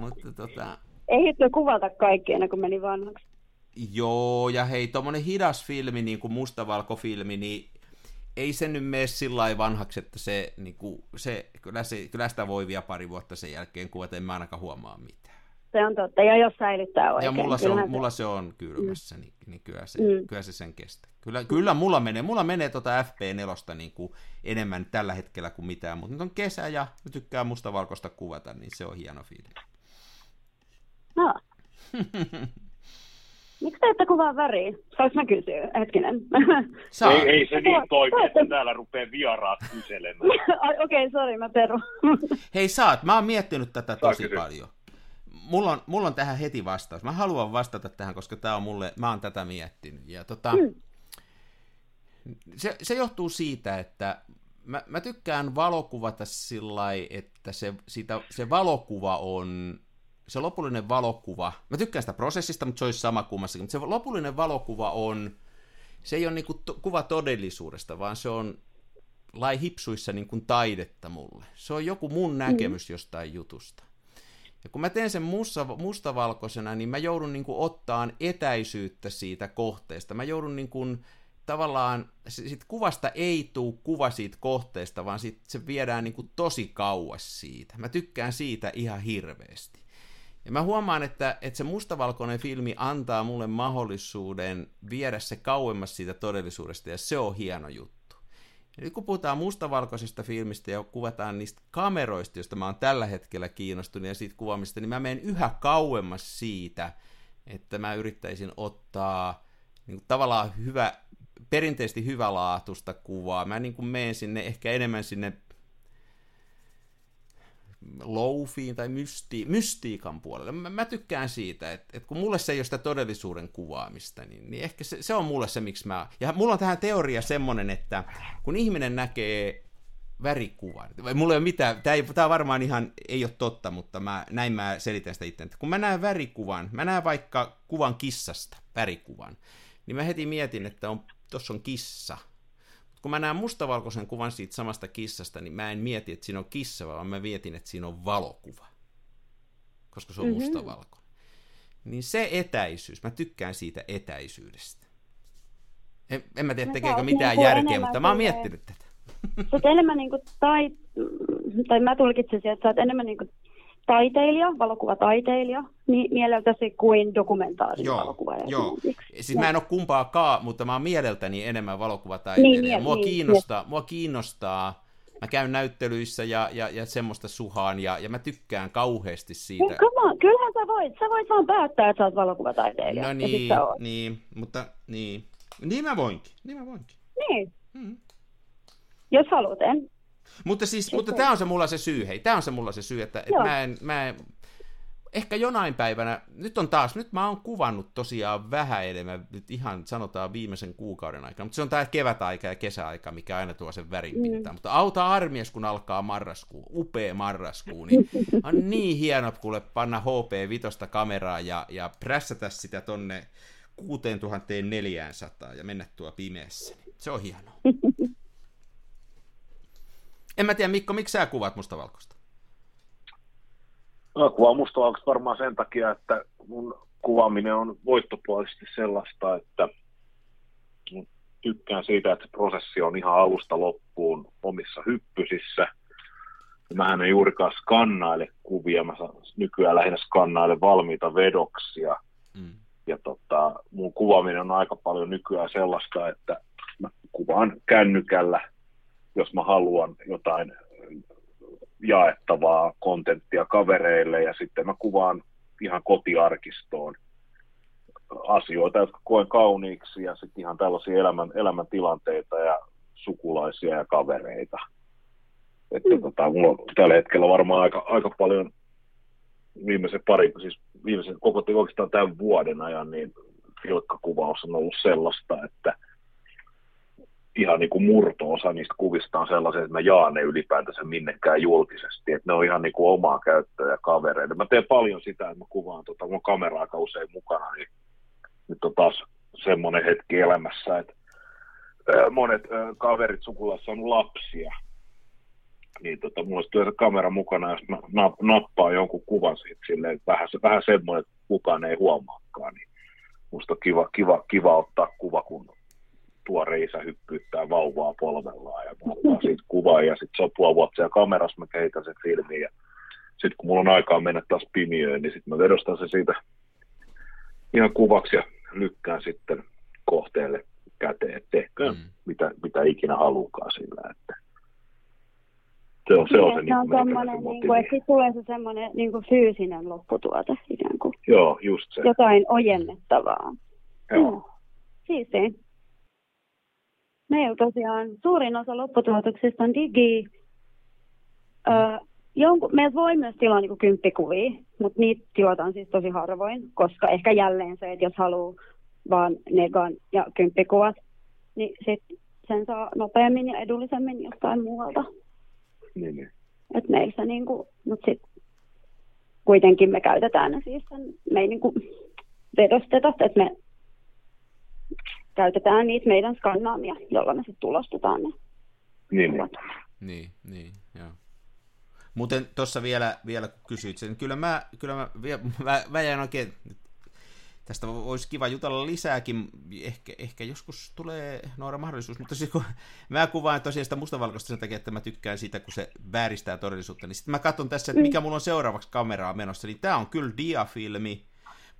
Mutta tota... Ei hitto kuvata kaikkea ennen kuin meni vanhaksi. Joo, ja hei, tommonen hidas filmi, niin kuin mustavalkofilmi, niin ei se nyt mene sillä vanhaksi, että se, niin kuin, se, kyllä, se, kyllä sitä voi vielä pari vuotta sen jälkeen kuvata, en mä ainakaan huomaa mitään. Se on totta, ja jos säilyttää oikein. Ja mulla se on, mulla se on kylmässä, mm. niin, niin kyllä, se, mm. kyllä se sen kestää. Kyllä, kyllä mulla menee, mulla menee tuota FP4 niin kuin enemmän tällä hetkellä kuin mitään, mutta nyt on kesä ja mä tykkään mustavalkoista kuvata, niin se on hieno fiilis. No. [laughs] Miksi te ette kuvaa väriä? Saanko mä kysyä? Hetkinen. [laughs] Saa. Ei, ei se niin toimi, että täällä rupeaa vieraat kyselemään. [laughs] Okei, okay, sori, mä perun. [laughs] Hei saat, mä oon miettinyt tätä tosi Saa paljon. Mulla on, mulla on tähän heti vastaus. Mä haluan vastata tähän, koska tää on mulle, mä oon tätä miettinyt. Ja tota, hmm. se, se johtuu siitä, että mä, mä tykkään valokuvata sillä että se, sitä, se valokuva on se lopullinen valokuva, mä tykkään sitä prosessista, mutta se olisi sama kummassakin, mutta se lopullinen valokuva on, se ei ole niin kuin to, kuva todellisuudesta, vaan se on lai hipsuissa niin kuin taidetta mulle. Se on joku mun näkemys mm. jostain jutusta. Ja kun mä teen sen musta, mustavalkoisena, niin mä joudun niin kuin ottaan etäisyyttä siitä kohteesta. Mä joudun niin kuin, tavallaan, sit kuvasta ei tule kuva siitä kohteesta, vaan sit se viedään niin kuin tosi kauas siitä. Mä tykkään siitä ihan hirveästi. Ja mä huomaan, että, että se mustavalkoinen filmi antaa mulle mahdollisuuden viedä se kauemmas siitä todellisuudesta, ja se on hieno juttu. Nyt kun puhutaan mustavalkoisesta filmistä ja kuvataan niistä kameroista, joista mä oon tällä hetkellä kiinnostunut, ja siitä kuvaamista, niin mä menen yhä kauemmas siitä, että mä yrittäisin ottaa niin kuin tavallaan hyvä, perinteisesti hyvälaatuista kuvaa. Mä niin kuin menen sinne ehkä enemmän sinne loufiin tai mysti, mystiikan puolelle. Mä, mä tykkään siitä, että, että kun mulle se ei ole sitä todellisuuden kuvaamista, niin, niin ehkä se, se on mulle se, miksi mä... Ja mulla on tähän teoria semmonen, että kun ihminen näkee värikuvan, mulla ei ole mitään, tämä, ei, varmaan ihan ei ole totta, mutta mä, näin mä selitän sitä itse, kun mä näen värikuvan, mä näen vaikka kuvan kissasta, värikuvan, niin mä heti mietin, että on, tuossa on kissa, kun mä näen mustavalkoisen kuvan siitä samasta kissasta, niin mä en mieti, että siinä on kissa, vaan mä mietin, että siinä on valokuva. Koska se on mm-hmm. mustavalkoinen. Niin se etäisyys, mä tykkään siitä etäisyydestä. En, en mä tiedä, no, tekeekö mitään niin järkeä, mutta mä oon miettinyt tätä. Sä enemmän niin kuin tai, tai mä tulkitsin että sä oot enemmän niin kuin taiteilija, valokuvataiteilija niin mieleltäsi kuin dokumentaarivalokuva. Joo, joo. siis mä en ole kumpaakaan, mutta mä oon mieleltäni enemmän valokuvataiteilija. Niin, mua, niin, kiinnostaa, niin. mua kiinnostaa, mä käyn näyttelyissä ja, ja, ja semmoista suhaan, ja, ja mä tykkään kauheasti siitä. Niin, come on, kyllähän sä voit, sä voit vaan päättää, että sä oot valokuvataiteilija. No niin, niin, mutta niin. Niin mä voinkin, niin mä voinkin. Niin. Mm. Jos haluat, en, mutta siis, mutta tämä on se mulla se syy, hei, tämä on se mulla se syy, että, että mä, en, mä en, ehkä jonain päivänä, nyt on taas, nyt mä oon kuvannut tosiaan vähän enemmän, nyt ihan sanotaan viimeisen kuukauden aikana, mutta se on tämä kevätaika ja kesäaika, mikä aina tuo sen värin mm. pintaan. Mm. Mutta auta armies, kun alkaa marraskuu, upea marraskuu, niin [laughs] on niin hieno kuule panna HP-vitosta kameraa ja, ja prässätä sitä tonne 6400 ja mennä tuo pimeässä. Se on hienoa. [laughs] En mä tiedä, Mikko, miksi sä kuvaat mustavalkoista? No, kuvaan mustavalkoista varmaan sen takia, että mun kuvaaminen on voittopuolisesti sellaista, että tykkään siitä, että se prosessi on ihan alusta loppuun omissa hyppysissä. Mähän en juurikaan skannaile kuvia, mä nykyään lähinnä skannaile valmiita vedoksia. Mm. Ja tota, mun kuvaaminen on aika paljon nykyään sellaista, että mä kuvaan kännykällä – jos mä haluan jotain jaettavaa kontenttia kavereille ja sitten mä kuvaan ihan kotiarkistoon asioita, jotka koen kauniiksi ja sitten ihan tällaisia elämän, elämäntilanteita ja sukulaisia ja kavereita. Että mm. tota, mulla on tällä hetkellä varmaan aika, aika paljon viimeisen pari, siis viimeisen koko oikeastaan tämän vuoden ajan, niin filkkakuvaus on ollut sellaista, että ihan niin kuin murto-osa niistä kuvista on sellaisia, että mä jaan ne ylipäätänsä minnekään julkisesti, että ne on ihan niin kuin omaa käyttöä ja kavereita. Mä teen paljon sitä, että mä kuvaan, tota, mun kameraa aika usein mukana, niin nyt on taas semmoinen hetki elämässä, että monet kaverit sukulassa on lapsia, niin tota, mulla olisi työssä kamera mukana, jos mä nappaan jonkun kuvan siitä silleen, että vähän, vähän semmoinen, että kukaan ei huomaakaan, niin musta on kiva, kiva, kiva ottaa kuva, kun tuore isä hyppyyttää vauvaa polvellaan ja mä ottaa siitä kuvaa ja sitten sopua vuotsia kamerassa, mä kehitän sen filmin ja sitten kun mulla on aikaa mennä taas pimiöön, niin sitten mä vedostan se siitä ihan kuvaksi ja lykkään sitten kohteelle käteen, että tehkää mm. mitä, mitä ikinä halukaa sillä, että se on se, on se, niin, on tommonen, niin kuin, että tulee se semmoinen niin kuin fyysinen lopputuote ikään kuin. Joo, just se. Jotain ojennettavaa. Joo. Mm. Siistiä. Meillä tosiaan suurin osa lopputuotoksista on digi. Öö, jonkun, meiltä voi myös tilaa niin kymppikuvia, mutta niitä tilataan siis tosi harvoin, koska ehkä jälleen se, että jos haluaa vaan negan ja kymppikuvat, niin sit sen saa nopeammin ja edullisemmin jostain muualta. Niin, niin. Et meillä se niinku, mut sit kuitenkin me käytetään ne siis sen, me ei niinku vedosteta, että me käytetään niitä meidän skannaamia, jolla me sitten tulostetaan ne. Niin, niin. Niin, niin, joo. Muuten tuossa vielä, vielä kysyit sen, kyllä mä, kyllä mä, mä, mä jäin oikein, tästä olisi kiva jutella lisääkin, ehkä, ehkä joskus tulee Noora mahdollisuus, mutta siis kun mä kuvaan tosiaan sitä mustavalkoista sen takia, että mä tykkään siitä, kun se vääristää todellisuutta, niin sitten mä katson tässä, että mikä mulla on seuraavaksi kameraa menossa, niin tämä on kyllä diafilmi,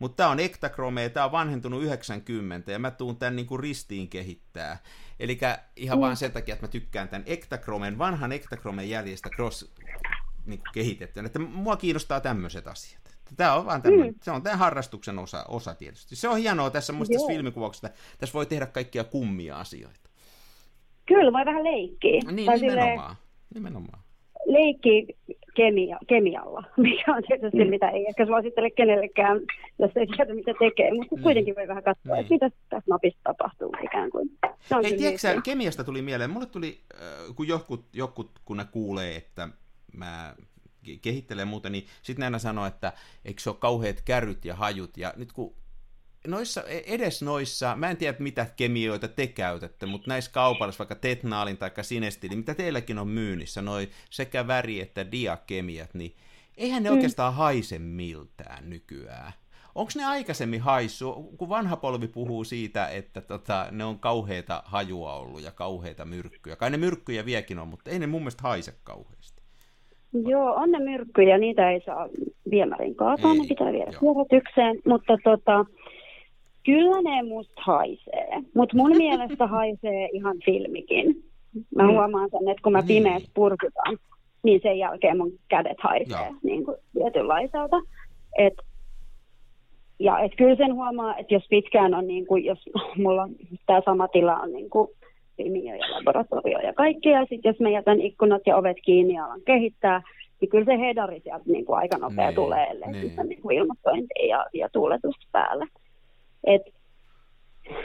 mutta tämä on Ektachrome ja tämä on vanhentunut 90 ja mä tuun tämän niinku ristiin kehittää. Eli ihan mm. vaan sen takia, että mä tykkään tämän Ektachromen, vanhan Ektachromen jäljestä cross niin kehitettyä. Että mua kiinnostaa tämmöiset asiat. Tämä on vaan tämmöinen, mm. se on tämän harrastuksen osa, osa tietysti. Se on hienoa tässä muista tässä filmikuvauksessa, tässä voi tehdä kaikkia kummia asioita. Kyllä, voi vähän leikkiä. Niin, tai nimenomaan. nimenomaan leikki kemia, kemialla, [laughs] mikä on tietysti mm. mitä ei ehkä suosittele kenellekään, jos ei tiedä mitä tekee, mutta mm. kuitenkin voi vähän katsoa, mm. että mitä tässä napissa tapahtuu ikään kuin. Se Hei, tiedätkö kemiasta tuli mieleen, mulle tuli, äh, kun jotkut, jotkut kun ne kuulee, että mä kehittelen muuta, niin sitten aina sanoo, että eikö se ole kauheat kärryt ja hajut, ja nyt kun noissa, e, edes noissa, mä en tiedä mitä kemioita te käytätte, mutta näissä kaupallisissa, vaikka Tetnaalin tai Sinestiilin, mitä teilläkin on myynnissä, noi sekä väri- että diakemiat, niin eihän ne mm. oikeastaan haise miltään nykyään. Onko ne aikaisemmin haissu, kun vanha polvi puhuu siitä, että tota, ne on kauheita hajua ollut ja kauheita myrkkyjä. Kai ne myrkkyjä viekin on, mutta ei ne mun mielestä haise kauheasti. Joo, on ne myrkkyjä, niitä ei saa viemärin kaataa, ne pitää viedä kierrätykseen, mutta tota, Kyllä ne musta haisee, mutta mun [laughs] mielestä haisee ihan filmikin. Mä mm. huomaan sen, että kun mä niin. pimeässä purkutan, niin sen jälkeen mun kädet haisee niin kuin tietynlaiselta. Et, ja et kyllä sen huomaa, että jos pitkään on, niin kuin, jos [laughs] mulla tämä sama tila on niin kuin filmiö ja laboratorio ja kaikki, ja sitten jos mä jätän ikkunat ja ovet kiinni ja alan kehittää, niin kyllä se hedari sieltä niin kuin aika nopea niin, tulee, ellei niin. niin kuin ilmastointi ja, ja tuuletus päälle. Et,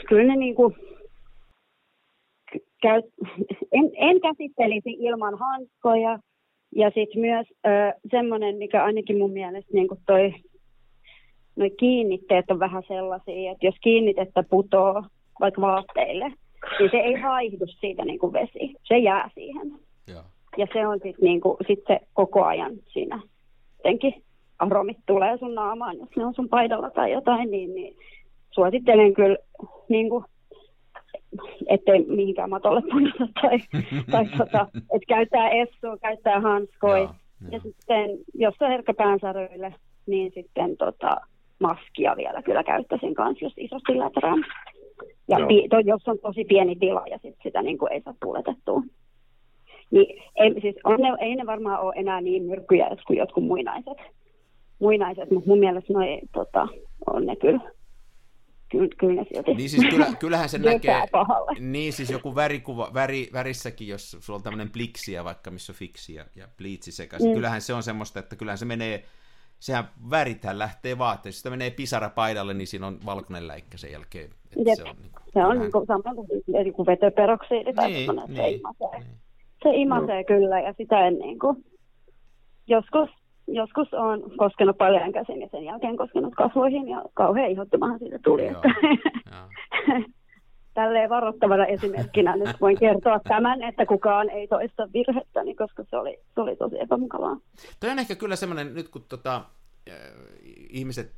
kyllä ne niinku, käy, en, en käsittelisi ilman hanskoja. Ja sitten myös semmoinen, mikä ainakin mun mielestä niinku toi, noi kiinnitteet on vähän sellaisia, että jos kiinnitettä putoo vaikka vaatteille, niin se ei haihdu siitä niinku vesi. Se jää siihen. Ja, ja se on sitten niinku, sit se koko ajan siinä jotenkin aromit tulee sun naamaan, jos ne on sun paidalla tai jotain, niin, niin suosittelen kyllä, niin kuin, ettei mihinkään matolle punata [laughs] tai, tai tota, että käyttää essua, käyttää hanskoja. Ja, ja sitten, jos on herkkä päänsäröille, niin sitten tota, maskia vielä kyllä käyttäisin kanssa, jos isosti läträän. Ja pi, to, jos on tosi pieni tila ja sit sitä niin kuin ei saa tuuletettua. Niin, ei, siis on ne, ei ne varmaan ole enää niin myrkkyjä kuin jotkut muinaiset, muinaiset mutta mun mielestä noi, tota, on ne kyllä kyllä, kyllä ne silti Niin siis kyllä, [laughs] kyllähän se näkee, pahalle. niin siis joku värikuva, väri, värissäkin, jos sulla on tämmöinen pliksiä vaikka, missä on fiksi ja, ja pliitsi sekaisin, Mm. kyllähän se on semmoista, että kyllähän se menee, sehän värithän lähtee vaatteessa, sitä menee pisara paidalle, niin siinä on valkoinen läikkä sen jälkeen. Että Jep. se on, niin kuin, Se on kyllähän- niin kuin sama kuin joku vetöperoksiidi tai Niin, semmoinen, että se niin, imasee. niin. Se imasee kyllä ja sitä en niin kuin, joskus, joskus on koskenut paljon käsin ja sen jälkeen koskenut kasvoihin ja kauhean ihottumahan siitä tuli. Joo, Että joo. [laughs] tälleen varoittavana esimerkkinä nyt voin kertoa tämän, että kukaan ei toista virhettäni, koska se oli, se oli tosi epämukavaa. Toi on ehkä kyllä semmoinen, nyt kun tota, äh, ihmiset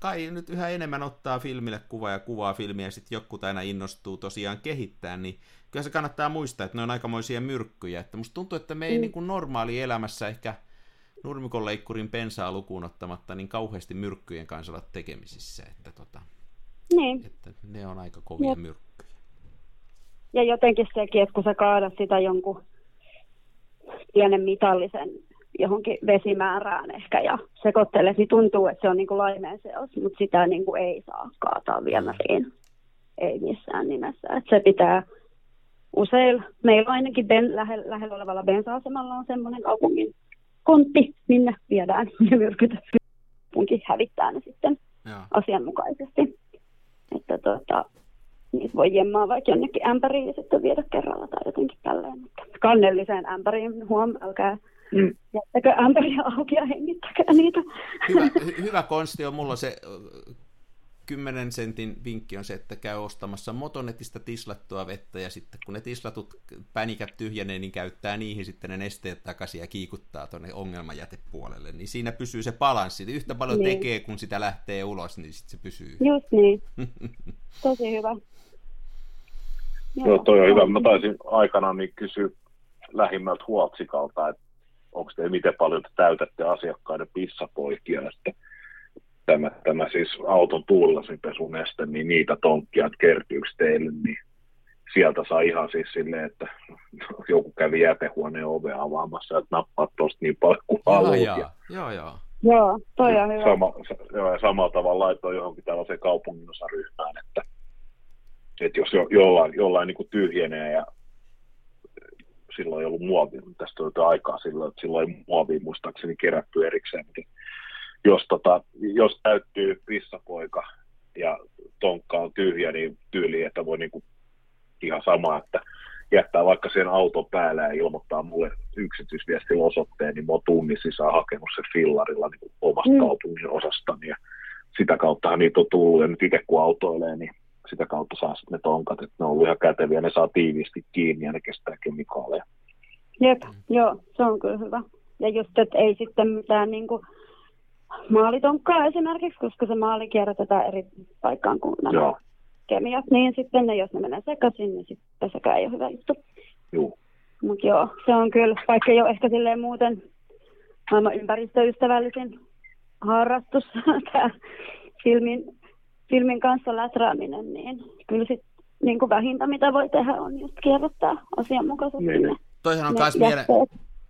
kai nyt yhä enemmän ottaa filmille kuvaa ja kuvaa filmiä ja sitten joku aina innostuu tosiaan kehittää, niin kyllä se kannattaa muistaa, että ne on aikamoisia myrkkyjä. Että musta tuntuu, että me ei Mm. niin kuin normaali elämässä ehkä nurmikonleikkurin pensaa lukuun ottamatta niin kauheasti myrkkyjen kanssa olla tekemisissä, että, tota, Niin, että ne on aika kovia Jep. myrkkyjä. ja jotenkin sekin, että kun sä kaadat sitä jonkun pienen mitallisen johonkin vesimäärään ehkä ja sekoittelet, niin tuntuu, että se on niin kuin laimeen seos, mutta sitä niin kuin ei saa kaataa viemäriin. Ei missään nimessä. Että se pitää usein, meillä ainakin ben, lähellä, lähellä olevalla bensa-asemalla on semmoinen kaupungin kontti, minne viedään ne myrkyt. Kaupunki hävittää ne sitten Joo. asianmukaisesti. Että tota, niitä voi jemmaa vaikka jonnekin ämpäriin ja sitten viedä kerralla tai jotenkin tälleen. Mutta kannelliseen ämpäriin, huom, älkää Mm. jättäkö ämpäriä auki ja hengittäkää niitä. Hyvä, [laughs] hy- hyvä konsti on, mulla on se 10 sentin vinkki on se, että käy ostamassa motonetista tislattua vettä ja sitten kun ne tislatut pänikät tyhjenee, niin käyttää niihin sitten ne nesteet takaisin ja kiikuttaa tuonne ongelmajätepuolelle. Niin siinä pysyy se balanssi. Yhtä paljon Niin. tekee, kun sitä lähtee ulos, niin sitten se pysyy. Just niin. [laughs] Tosi hyvä. Joo, toi on hyvä. Mä taisin aikanaan niin kysyä lähimmältä huoltsikalta, että onko te miten paljon te täytätte asiakkaiden pissapoikia, että tämä, tämä siis auton tuulilasinpesuneste, niin niitä tonkkia, että kertyykö teille, niin sieltä saa ihan siis silleen, että [laughs] joku kävi jätehuoneen ovea avaamassa, että nappaat tuosta niin paljon kuin Joo, haluat. joo, Ja joo, joo. Joo, toi on hyvä. sama, sa- joo, ja samalla tavalla laitoin johonkin tällaiseen kaupunginosaryhmään, että, että jos jo, jollain, jollain niin kuin tyhjenee ja silloin ei ollut muovia, tästä on aikaa silloin, että silloin ei muovia muistaakseni kerätty erikseen, mutta jos, tota, jos täyttyy pissapoika ja tonkka on tyhjä, niin tyyli, että voi niin kuin ihan sama, että jättää vaikka sen auton päälle ja ilmoittaa mulle yksityisviestillä osoitteen, niin mä oon tunnin sisään hakenut sen fillarilla niin kuin omasta Mm. mm. kaupungin osastani ja sitä kauttahan niitä on tullut ja nyt itse kun autoilee, niin sitä kautta saa sitten ne tonkat, että ne on ollut ihan käteviä, ne saa tiiviisti kiinni ja ne kestää kemikaaleja. Jep, joo, se on kyllä hyvä. Ja just, että ei sitten mitään niin kuin maalitonkkaa esimerkiksi, koska se maali kierrätetään eri paikkaan kuin nämä Joo, kemiat, niin sitten ne, jos ne menee sekaisin, niin sitten sekään ei ole hyvä juttu. Mutta joo, se on kyllä, vaikka ei ole ehkä silleen muuten maailman ympäristöystävällisin harrastus, [laughs] tämä filmin, filmin kanssa läträäminen, niin kyllä sit niin kuin vähintä, mitä voi tehdä, on just kierrättää asianmukaisesti Niin. ne, Toihan on myös miele-.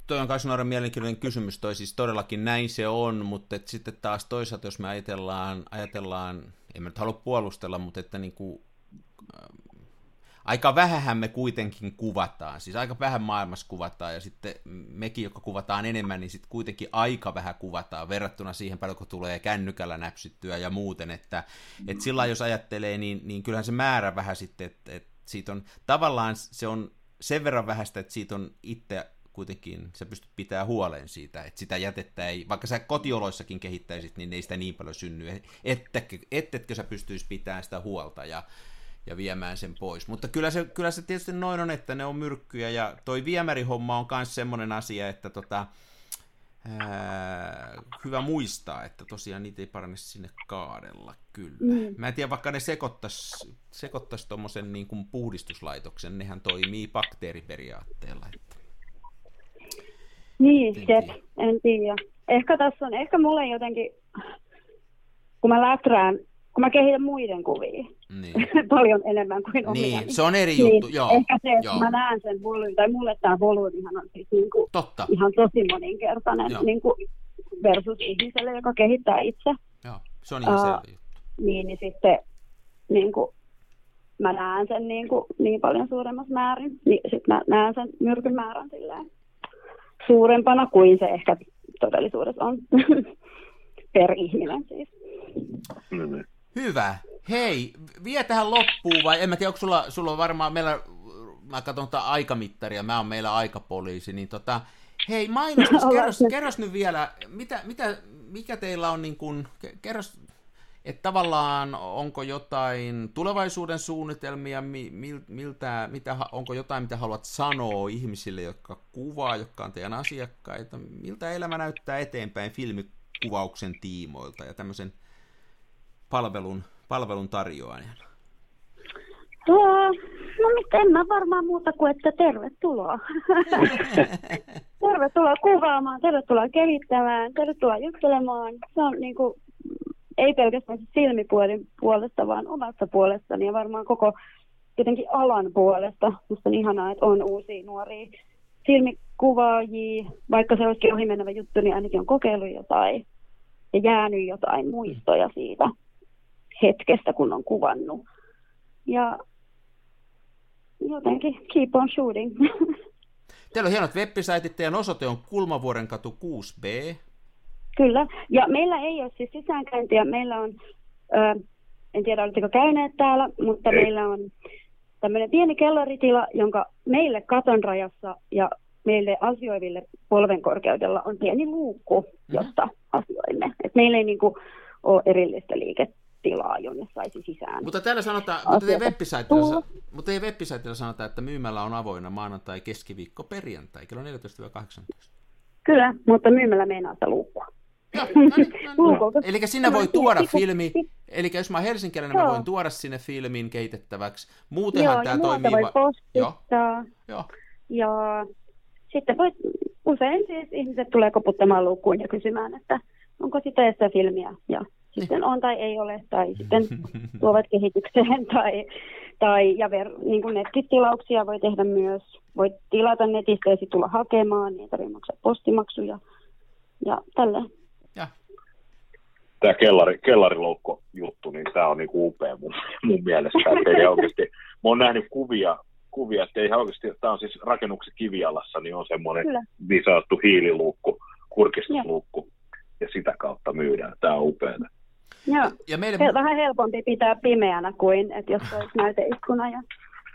Toi on myös Nooren mielenkiintoinen kysymys, toi. Siis todellakin näin se on, mutta et sitten taas toisaalta, jos me ajatellaan, ajatellaan en mä nyt halua puolustella, mutta että niin kuin, ähm, aika vähähän me kuitenkin kuvataan, siis aika vähän maailmassa kuvataan, ja sitten mekin, jotka kuvataan enemmän, niin sitten kuitenkin aika vähän kuvataan verrattuna siihen paljon, kun tulee kännykällä näpsyttyä ja muuten, että, että sillä jos ajattelee, niin, niin kyllähän se määrä vähän sitten, että, että siitä on, tavallaan se on sen verran vähäistä, että siitä on itse kuitenkin, sä pystyt pitää huolen siitä, että sitä jätettä ei, vaikka sä kotioloissakin kehittäisit, niin ei sitä niin paljon synny, ettetkö, ettetkö sä pystyisi pitämään sitä huolta ja, ja viemään sen pois. Mutta kyllä se, kyllä se tietysti noin on, että ne on myrkkyjä, ja toi viemärihomma on myös semmoinen asia, että tota, ää, hyvä muistaa, että tosiaan niitä ei parane sinne kaadella kyllä. Mm. Mä en tiedä, vaikka ne sekoittais, sekoittais tuommoisen niin kuin puhdistuslaitoksen, nehän toimii bakteeriperiaatteella. Niin, jep, en tiedä. Ehkä tässä on, ehkä mulle jotenkin, kun mä läträän, kun mä kehitän muiden kuvia Niin. [laughs] paljon enemmän kuin omia. niin, se on eri niin, juttu, joo. Ehkä se, että joo. mä näen sen volyymin, tai mulle tämä volyymihan on siis niin kuin, Totta, ihan tosi moninkertainen Joo. niin kuin versus ihmiselle, joka kehittää itse. joo. Se on ihan Aa. selvä juttu. Niin, niin sitten niin kuin, mä näen sen niin, kuin, niin paljon suuremmassa määrin, niin sitten mä näen sen myrkyn määrän silleen suurempana kuin se ehkä todellisuudessa on [laughs] per ihminen siis. Mm. Hyvä. Hei, vie tähän loppuun vai en mä tiedä, onko sulla, sulla on varmaan meillä, mä katson tätä aikamittaria, mä oon meillä aikapoliisi, niin tota, hei mainostus, [laughs] kerros, kerros nyt vielä, mitä, mitä, mikä teillä on niin kuin, kerros, että tavallaan onko jotain tulevaisuuden suunnitelmia, miltä, mitä, onko jotain, mitä haluat sanoa ihmisille, jotka kuvaa, jotka on teidän asiakkaita, miltä elämä näyttää eteenpäin filmikuvauksen tiimoilta ja tämmöisen palvelun, palvelun tarjoajana? Tuo, no en mä varmaan muuta kuin, että tervetuloa. [laughs] tervetuloa kuvaamaan, tervetuloa kehittämään, tervetuloa juttelemaan. Se on niin kuin, ei pelkästään silmipuolin puolesta, vaan omasta puolestani ja varmaan koko jotenkin alan puolesta. Musta on ihanaa, että on uusia nuoria filmikuvaajia. Vaikka se olisikin ohimenevä juttu, niin ainakin on kokeillut jotain ja jäänyt jotain muistoja siitä hetkestä, kun on kuvannut. Ja jotenkin keep on shooting. [laughs] Teillä on hienot web-saitit, teidän osoite on Kulmavuoren katu 6B. Kyllä, ja meillä ei ole siis sisäänkäyntiä, meillä on, ö, en tiedä oletteko käyneet täällä, mutta ei. meillä on tämmöinen pieni kellaritila, jonka meille katon rajassa ja meille asioiville polven korkeudella on pieni luukku, mhm. josta mm. asioimme. Et meillä ei niinku ole erillistä liikettä tilaa, jonne saisi sisään. Mutta täällä sanotaan, mutta teidän web-saitilla, mutta teidän web sanotaan, että myymällä on avoinna maanantai, keskiviikko, perjantai, kello 14-18. Kyllä, mutta myymällä meinaa sitä luukkua. [laughs] No, no, no, no. Eli sinne voi tuoda filmi, eli jos mä helsinkiläinen, mä voin tuoda sinne filmin kehitettäväksi. Muutenhan Joo, tämä toimii... voi postittaa. Joo. Ja sitten voi, usein siis ihmiset tulee koputtamaan lukuun ja kysymään, että onko sitä ja sitä filmiä. Ja sitten on tai ei ole, tai sitten [laughs] tuovat kehitykseen, [laughs] tai, tai ja ver, niin kuin nettitilauksia voi tehdä myös. Voit tilata netistä ja sitten tulla hakemaan, niin ei tarvitse maksaa postimaksuja ja tälleen. Ja. Tämä kellari, kellariloukko juttu, niin tämä on niinku upea mun, mun mielestä. Että oikeasti, mä oon nähnyt kuvia, kuvia, että ei oikeasti, tämä on siis rakennuksen kivialassa, niin on semmoinen niin sanottu hiililuukku, kurkistusluukku, ja sitä kautta myydään. Tämä on upeaa. Joo. Ja meille... Vähän helpompi pitää pimeänä kuin, että jos olisi näyteikkuna. Ja...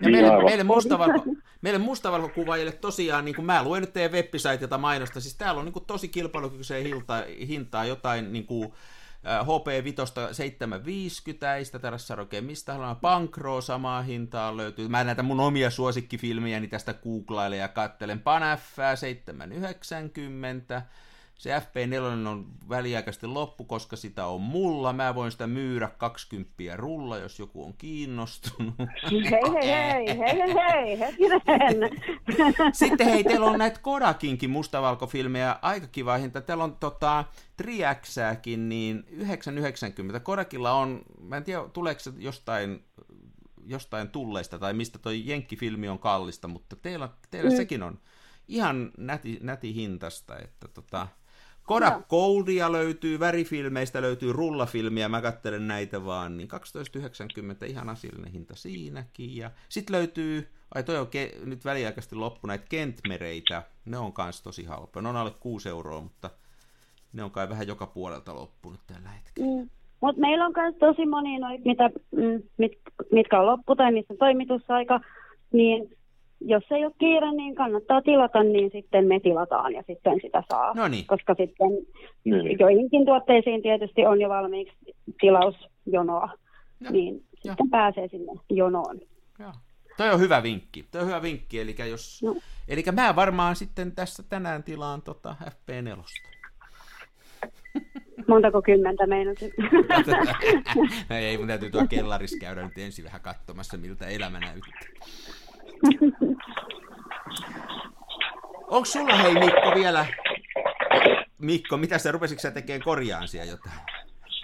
Ja meille, niin meille, mustavalko, meille mustavalkokuvaajille tosiaan, niin kuin mä luen nyt teidän web jota mainosta, siis täällä on niin kuin tosi kilpailukykyiseen hinta, hintaa jotain niin kuin, HP Vitosta 750, ei sitä tarvitse saada oikein mistä haluaa. Pankro samaa hintaa löytyy. Mä näitä mun omia suosikkifilmiäni tästä googlailen ja kattelen. Pan F 790, se FP4 on väliaikaisesti loppu, koska sitä on mulla. Mä voin sitä myydä 20 rulla, jos joku on kiinnostunut. Hei, hei, hei, hei, hei, hetkinen. Sitten hei, teillä on näitä Kodakinkin mustavalkofilmejä, aika kiva hinta. Teillä on tota, Triaxääkin, niin 990. Kodakilla on, mä en tiedä, tuleeko se jostain jostain tulleista tai mistä toi Jenkkifilmi on kallista, mutta teillä, teillä mm. sekin on ihan näti, näti hintasta, että tota, Kodak. Goldia löytyy, värifilmeistä löytyy rullafilmiä, mä katselen näitä vaan, niin 12,90 ihan asiallinen hinta siinäkin. Ja sitten löytyy, ai toi on ke, nyt väliaikaisesti loppu näitä kentmereitä, ne on kanssa tosi halpoja. Ne on alle 6 euroa, mutta ne on kai vähän joka puolelta loppunut tällä hetkellä. Mm. Mutta meillä on myös tosi monia noita, mitä, mm, mit, mitkä on loppu tai missä toimitusaika, niin jos ei ole kiire, niin kannattaa tilata, niin sitten me tilataan ja sitten sitä saa. No niin. Koska sitten niin. joihinkin tuotteisiin tietysti on jo valmiiksi tilausjonoa, ja. niin ja. sitten pääsee sinne jonoon. Ja. Toi on hyvä vinkki. Toi on hyvä vinkki. Eli, jos, no. eli mä varmaan sitten tässä tänään tilaan tota FP4. Montako kymmentä meinasit? [laughs] ei, mun täytyy tuolla kellarissa käydä nyt ensin vähän katsomassa, miltä elämä näyttää. Onko sulla hei Mikko vielä, Mikko, mitä sä rupesitko sä tekemään korjaan siellä jotain?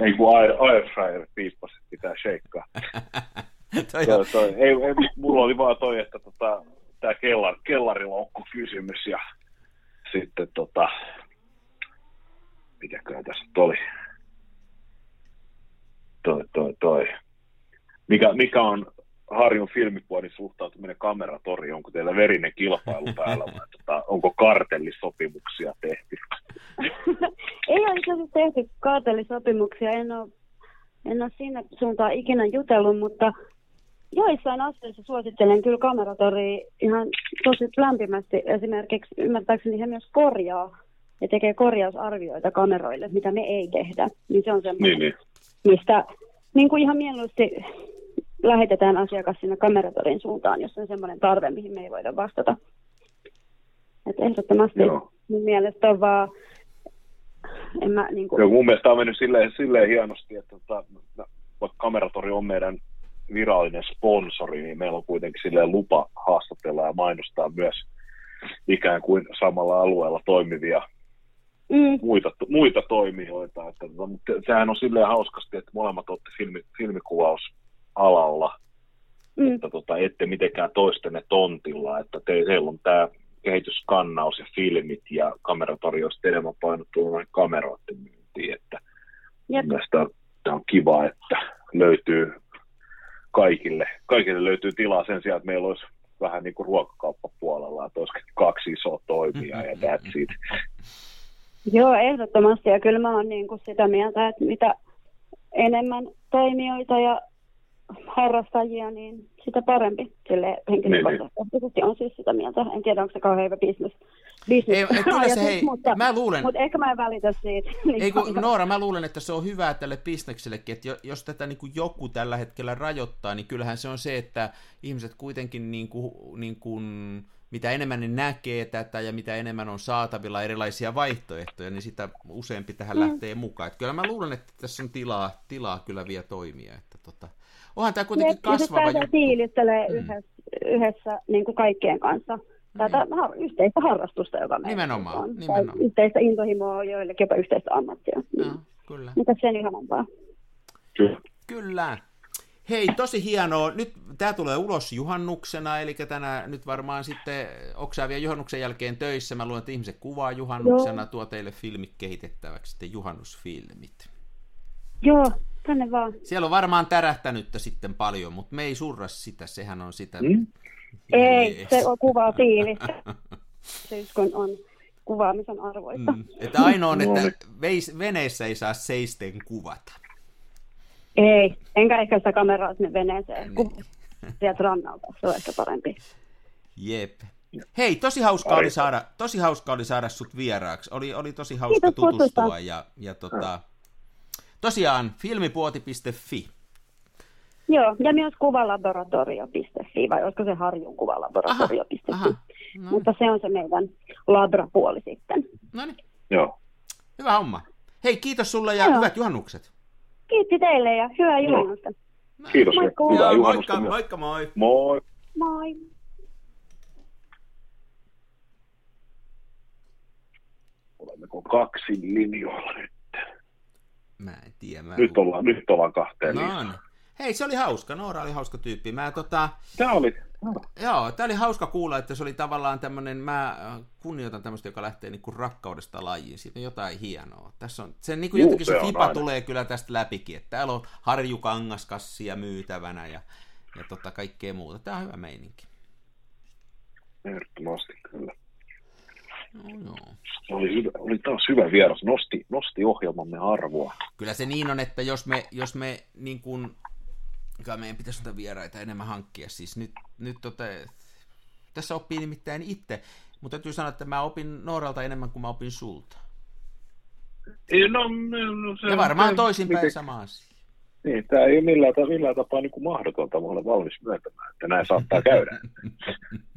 Ei kun air, airfryer piippas, pitää sheikkaa. [laughs] toi, toi, toi, ei, ei, mulla oli vaan toi, että tota, tämä kellar, kellariloukku kysymys ja sitten tota, mitäköhän tässä oli? Toi, toi, toi. Mikä, mikä on Harjun filmipuolin suhtautuminen kameratoriin? Onko teillä verinen kilpailu päällä vai tota, onko kartellisopimuksia tehty? [laughs] Ei ole itse asiassa tehty kartellisopimuksia, en ole, en ole siinä suuntaan ikinä jutellut, mutta joissain asioissa suosittelen kyllä kameratori ihan tosi lämpimästi. Esimerkiksi ymmärtääkseni he myös korjaa ja tekee korjausarvioita kameroille, mitä me ei tehdä. Niin se on semmoinen, Niin, niin. mistä niin kuin ihan mieluusti lähetetään asiakas sinne kameratorin suuntaan, jos on semmoinen tarve, mihin me ei voida vastata. Et ehdottomasti Joo. mun mielestä on vaan, en mä niin kuin, Joo, mun mielestä on mennyt silleen, silleen hienosti, että tota, vaikka Kameratori on meidän virallinen sponsori, niin meillä on kuitenkin silleen lupa haastatella ja mainostaa myös ikään kuin samalla alueella toimivia mm, muita, muita toimijoita. Että, tota, mutta sehän on silleen hauskasti, että molemmat olette filmi, filmikuvausalalla, mm, että tota, ette mitenkään toistenne tontilla, että te, teillä on tämä kehityskannaus ja filmit ja sitten enemmän painottunut noin kameroiden myyntiin, että jep, tämä on kiva, että löytyy kaikille, kaikille löytyy tilaa sen sijaan, että meillä olisi vähän niin kuin ruokakauppapuolella, että olisi kaksi isoa toimijaa ja that's it. Joo, ehdottomasti. Ja kyllä mä oon niin kuin sitä mieltä, että mitä enemmän toimijoita ja harrastajia, niin sitä parempi. Sille henkilökohtaisesti on siis sitä mieltä. En tiedä, onko se kauhean hyvä business. business Ei, ei, kyllä se hei, mutta, mä luulen- Mutta ehkä mä en välitä siitä. [laughs] Niin Ei kun. Noora, mä luulen, että se on hyvä tälle bisneksellekin, että jo- jos tätä niin kuin joku tällä hetkellä rajoittaa, niin kyllähän se on se, että ihmiset kuitenkin niin kuin, niin kuin, mitä enemmän ne näkee tätä ja mitä enemmän on saatavilla erilaisia vaihtoehtoja, niin sitä useampi tähän mm. lähtee mukaan. Että kyllä mä luulen, että tässä on tilaa, tilaa kyllä vielä toimia. Että tota, onhan tämä kuitenkin ja sit kasvava juttu. fiilistelee Mm. yhdessä, yhdessä niin kuin kaikkien kanssa. Tätä har- yhteistä harrastusta, joka meillä Nimenomaan, on. nimenomaan. Tai yhteistä intohimoa, joillekin jopa yhteistä ammattia. Joo, Mm. kyllä. Mitä sen ihanampaa? Kyllä. Kyllä. Hei, tosi hienoa. Nyt tämä tulee ulos juhannuksena, eli tänään nyt varmaan sitten, onko vielä juhannuksen jälkeen töissä? Mä luulen, että ihmiset kuvaa juhannuksena, tuo teille filmit kehitettäväksi, sitten juhannusfilmit. Joo, tänne vaan. Siellä on varmaan tärähtänyttä sitten paljon, mutta me ei surra sitä, sehän on sitä. Mm. Ei, se on kuvaa tiivistä. [laughs] Syyskon on kuvaamisen arvoista. Mm. Että ainoa on, että veis, veneessä ei saa seisten kuvata. Ei, enkä ehkä sitä kameraa sinne veneeseen. Niin. Kun sieltä rannalta, se on ehkä parempi. Jep. Hei, tosi hauska oli saada, tosi hauska oli saada sut vieraaksi. Oli, oli tosi hauska Kiitos kutsusta. tutustua ja, ja tota, tosiaan filmipuoti.fi. Joo, ja myös kuvalaboratorio.fi, vai olisiko se Harjun kuvalaboratorio.fi. Aha, aha. No, Mutta se on se meidän labrapuoli sitten. no niin, Joo. hyvä homma. Hei, kiitos sulle ja Joo. hyvät juhannukset. Kiitti teille ja hyvää juhannusta. Kiitos. ja Moikka. Hyvää Joo, juhannusta moikka, myös. moikka moi. Moi. Moi. Olemmeko kaksi linjoilla nyt? Mä en tiedä. Mä Nyt ollaan, nyt ollaan kahteen No niin. Hei, se oli hauska. Noora oli hauska tyyppi. Mä tota, Tämä oli, Joo, tämä oli hauska kuulla, että se oli tavallaan tämmöinen, mä äh, kunnioitan tämmöistä, joka lähtee niinku rakkaudesta lajiin. Siitä on jotain hienoa. Tässä on, se, niinku Juu, jotenkin se se fipa aina. tulee kyllä tästä läpikin, että täällä on harjukangaskassia myytävänä ja, ja tota kaikkea muuta. Tämä on hyvä meininki. ehdottomasti kyllä. No, joo. Oli, hyvä, oli taas hyvä vieras, nosti, nosti ohjelmamme arvoa. Kyllä se niin on, että jos me, jos me niin kuin, meidän pitäisi noita vieraita enemmän hankkia. Siis nyt, nyt tota, tässä oppii nimittäin itse, mutta täytyy sanoa, että mä opin Nooralta enemmän kuin mä opin sulta. Ei, no, no, se, Ja varmaan toisinpäin miten- sama asia. Niin, tämä ei ole millään, millään tapaa niin kuin mahdotonta, mä olen valmis myöntämään, että näin saattaa käydä. [laughs]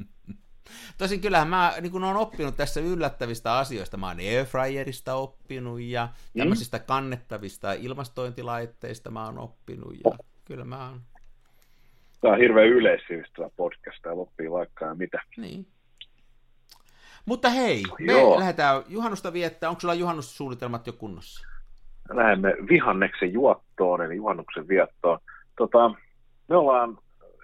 Tosin kyllähän mä niin kun olen oppinut tässä yllättävistä asioista. Mä oon airfryerista oppinut ja tämmöisistä kannettavista ilmastointilaitteista mä oon oppinut. Ja kyllä mä oon, Tämä on hirveän yleissivistävä podcast, täällä oppii vaikka ja mitä. niin. Mutta hei, me Joo. lähdetään juhannusta viettää. Onko sulla juhannussuunnitelmat jo kunnossa? Lähemme vihanneksen juottoon, eli juhannuksen viettoon. Tota, me ollaan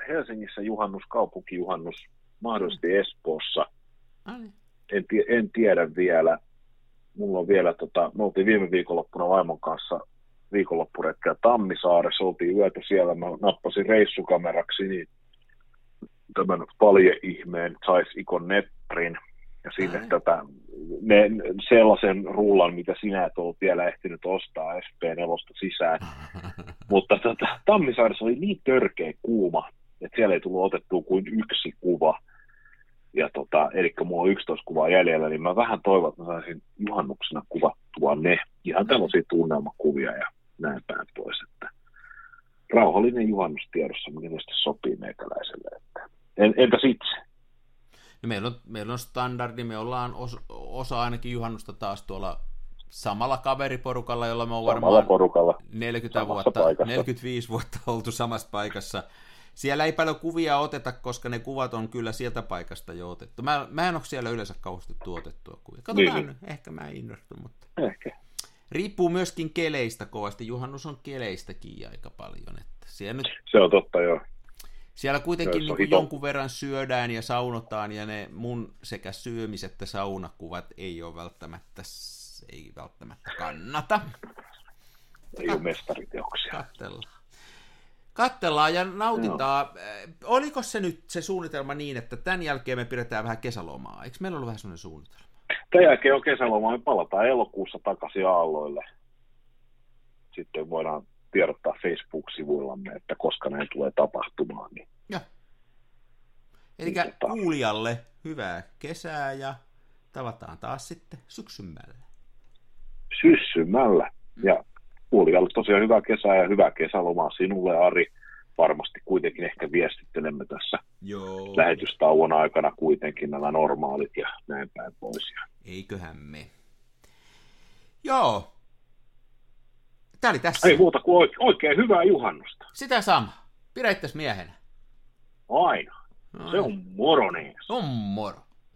Helsingissä juhannus, kaupunkijuhannus, mahdollisesti Espoossa. Ah, niin. En, en tiedä vielä. Mulla on vielä, tota, me oltiin viime viikonloppuna vaimon kanssa viikonloppuretkellä Tammisaaressa, oltiin yötä siellä, mä nappasin reissukameraksi niin tämän paljeihmeen Zeiss Ikon Netrin, ja sinne Ai. tätä, ne, sellaisen rullan, mitä sinä et ollut vielä ehtinyt ostaa SP4 sisään. [laughs] Mutta tota, Tammisaaressa oli niin törkeä kuuma, että siellä ei tullut otettua kuin yksi kuva. Ja tota, eli mulla on 11 kuvaa jäljellä, niin mä vähän toivon, että mä saisin juhannuksena kuvattua ne. Ihan tällaisia tunnelmakuvia ja näin päin pois. Että rauhallinen juhannus tiedossa mielestäni sopii meikäläiselle. Että. En, entäs itse? No meillä, on, meillä on standardi, me ollaan os, osa ainakin juhannusta taas tuolla samalla kaveriporukalla, jolla me on Samalla varmaan porukalla. 40 samassa vuotta, paikassa. 45 vuotta oltu samassa paikassa. Siellä ei paljon kuvia oteta, koska ne kuvat on kyllä sieltä paikasta jo otettu. Mä, mä en ole siellä yleensä kauheasti tuotettua kuvia. Katsotaan Niin. ehkä mä innostun, mutta Ehkä. riippuu myöskin keleistä kovasti. Juhannus on keleistäkin aika paljon. Että siellä, nyt, Se on totta, joo. siellä kuitenkin niin hito. jonkun verran syödään ja saunotaan, ja ne mun sekä syömis- että saunakuvat ei ole välttämättä, ei välttämättä kannata. Ei ole mestariteoksia. Kattellaan. Kattellaan ja nautintaa. Joo. Oliko se nyt se suunnitelma niin, että tämän jälkeen me pidetään vähän kesälomaa? Eikö meillä ollut vähän sellainen suunnitelma? Tämän jälkeen on kesäloma, me palataan elokuussa takaisin aalloille. Sitten voidaan tiedottaa Facebook-sivuillamme, että koska näin tulee tapahtumaan. Niin Joo. Eli Niin, tota. kuulijalle hyvää kesää ja tavataan taas sitten syksymällä. syssymällä. Ja kuulijalle tosiaan hyvää kesää ja hyvää kesälomaa sinulle, Ari. Varmasti kuitenkin ehkä viestittelemme tässä Joo. lähetystauon aikana kuitenkin nämä normaalit ja näin päin pois. Eiköhän me. Joo. Tämä oli tässä. Ei muuta kuin oikein, hyvää juhannusta. Sitä sama. Pidä miehenä. Aina. No, Se on moronees. on moro.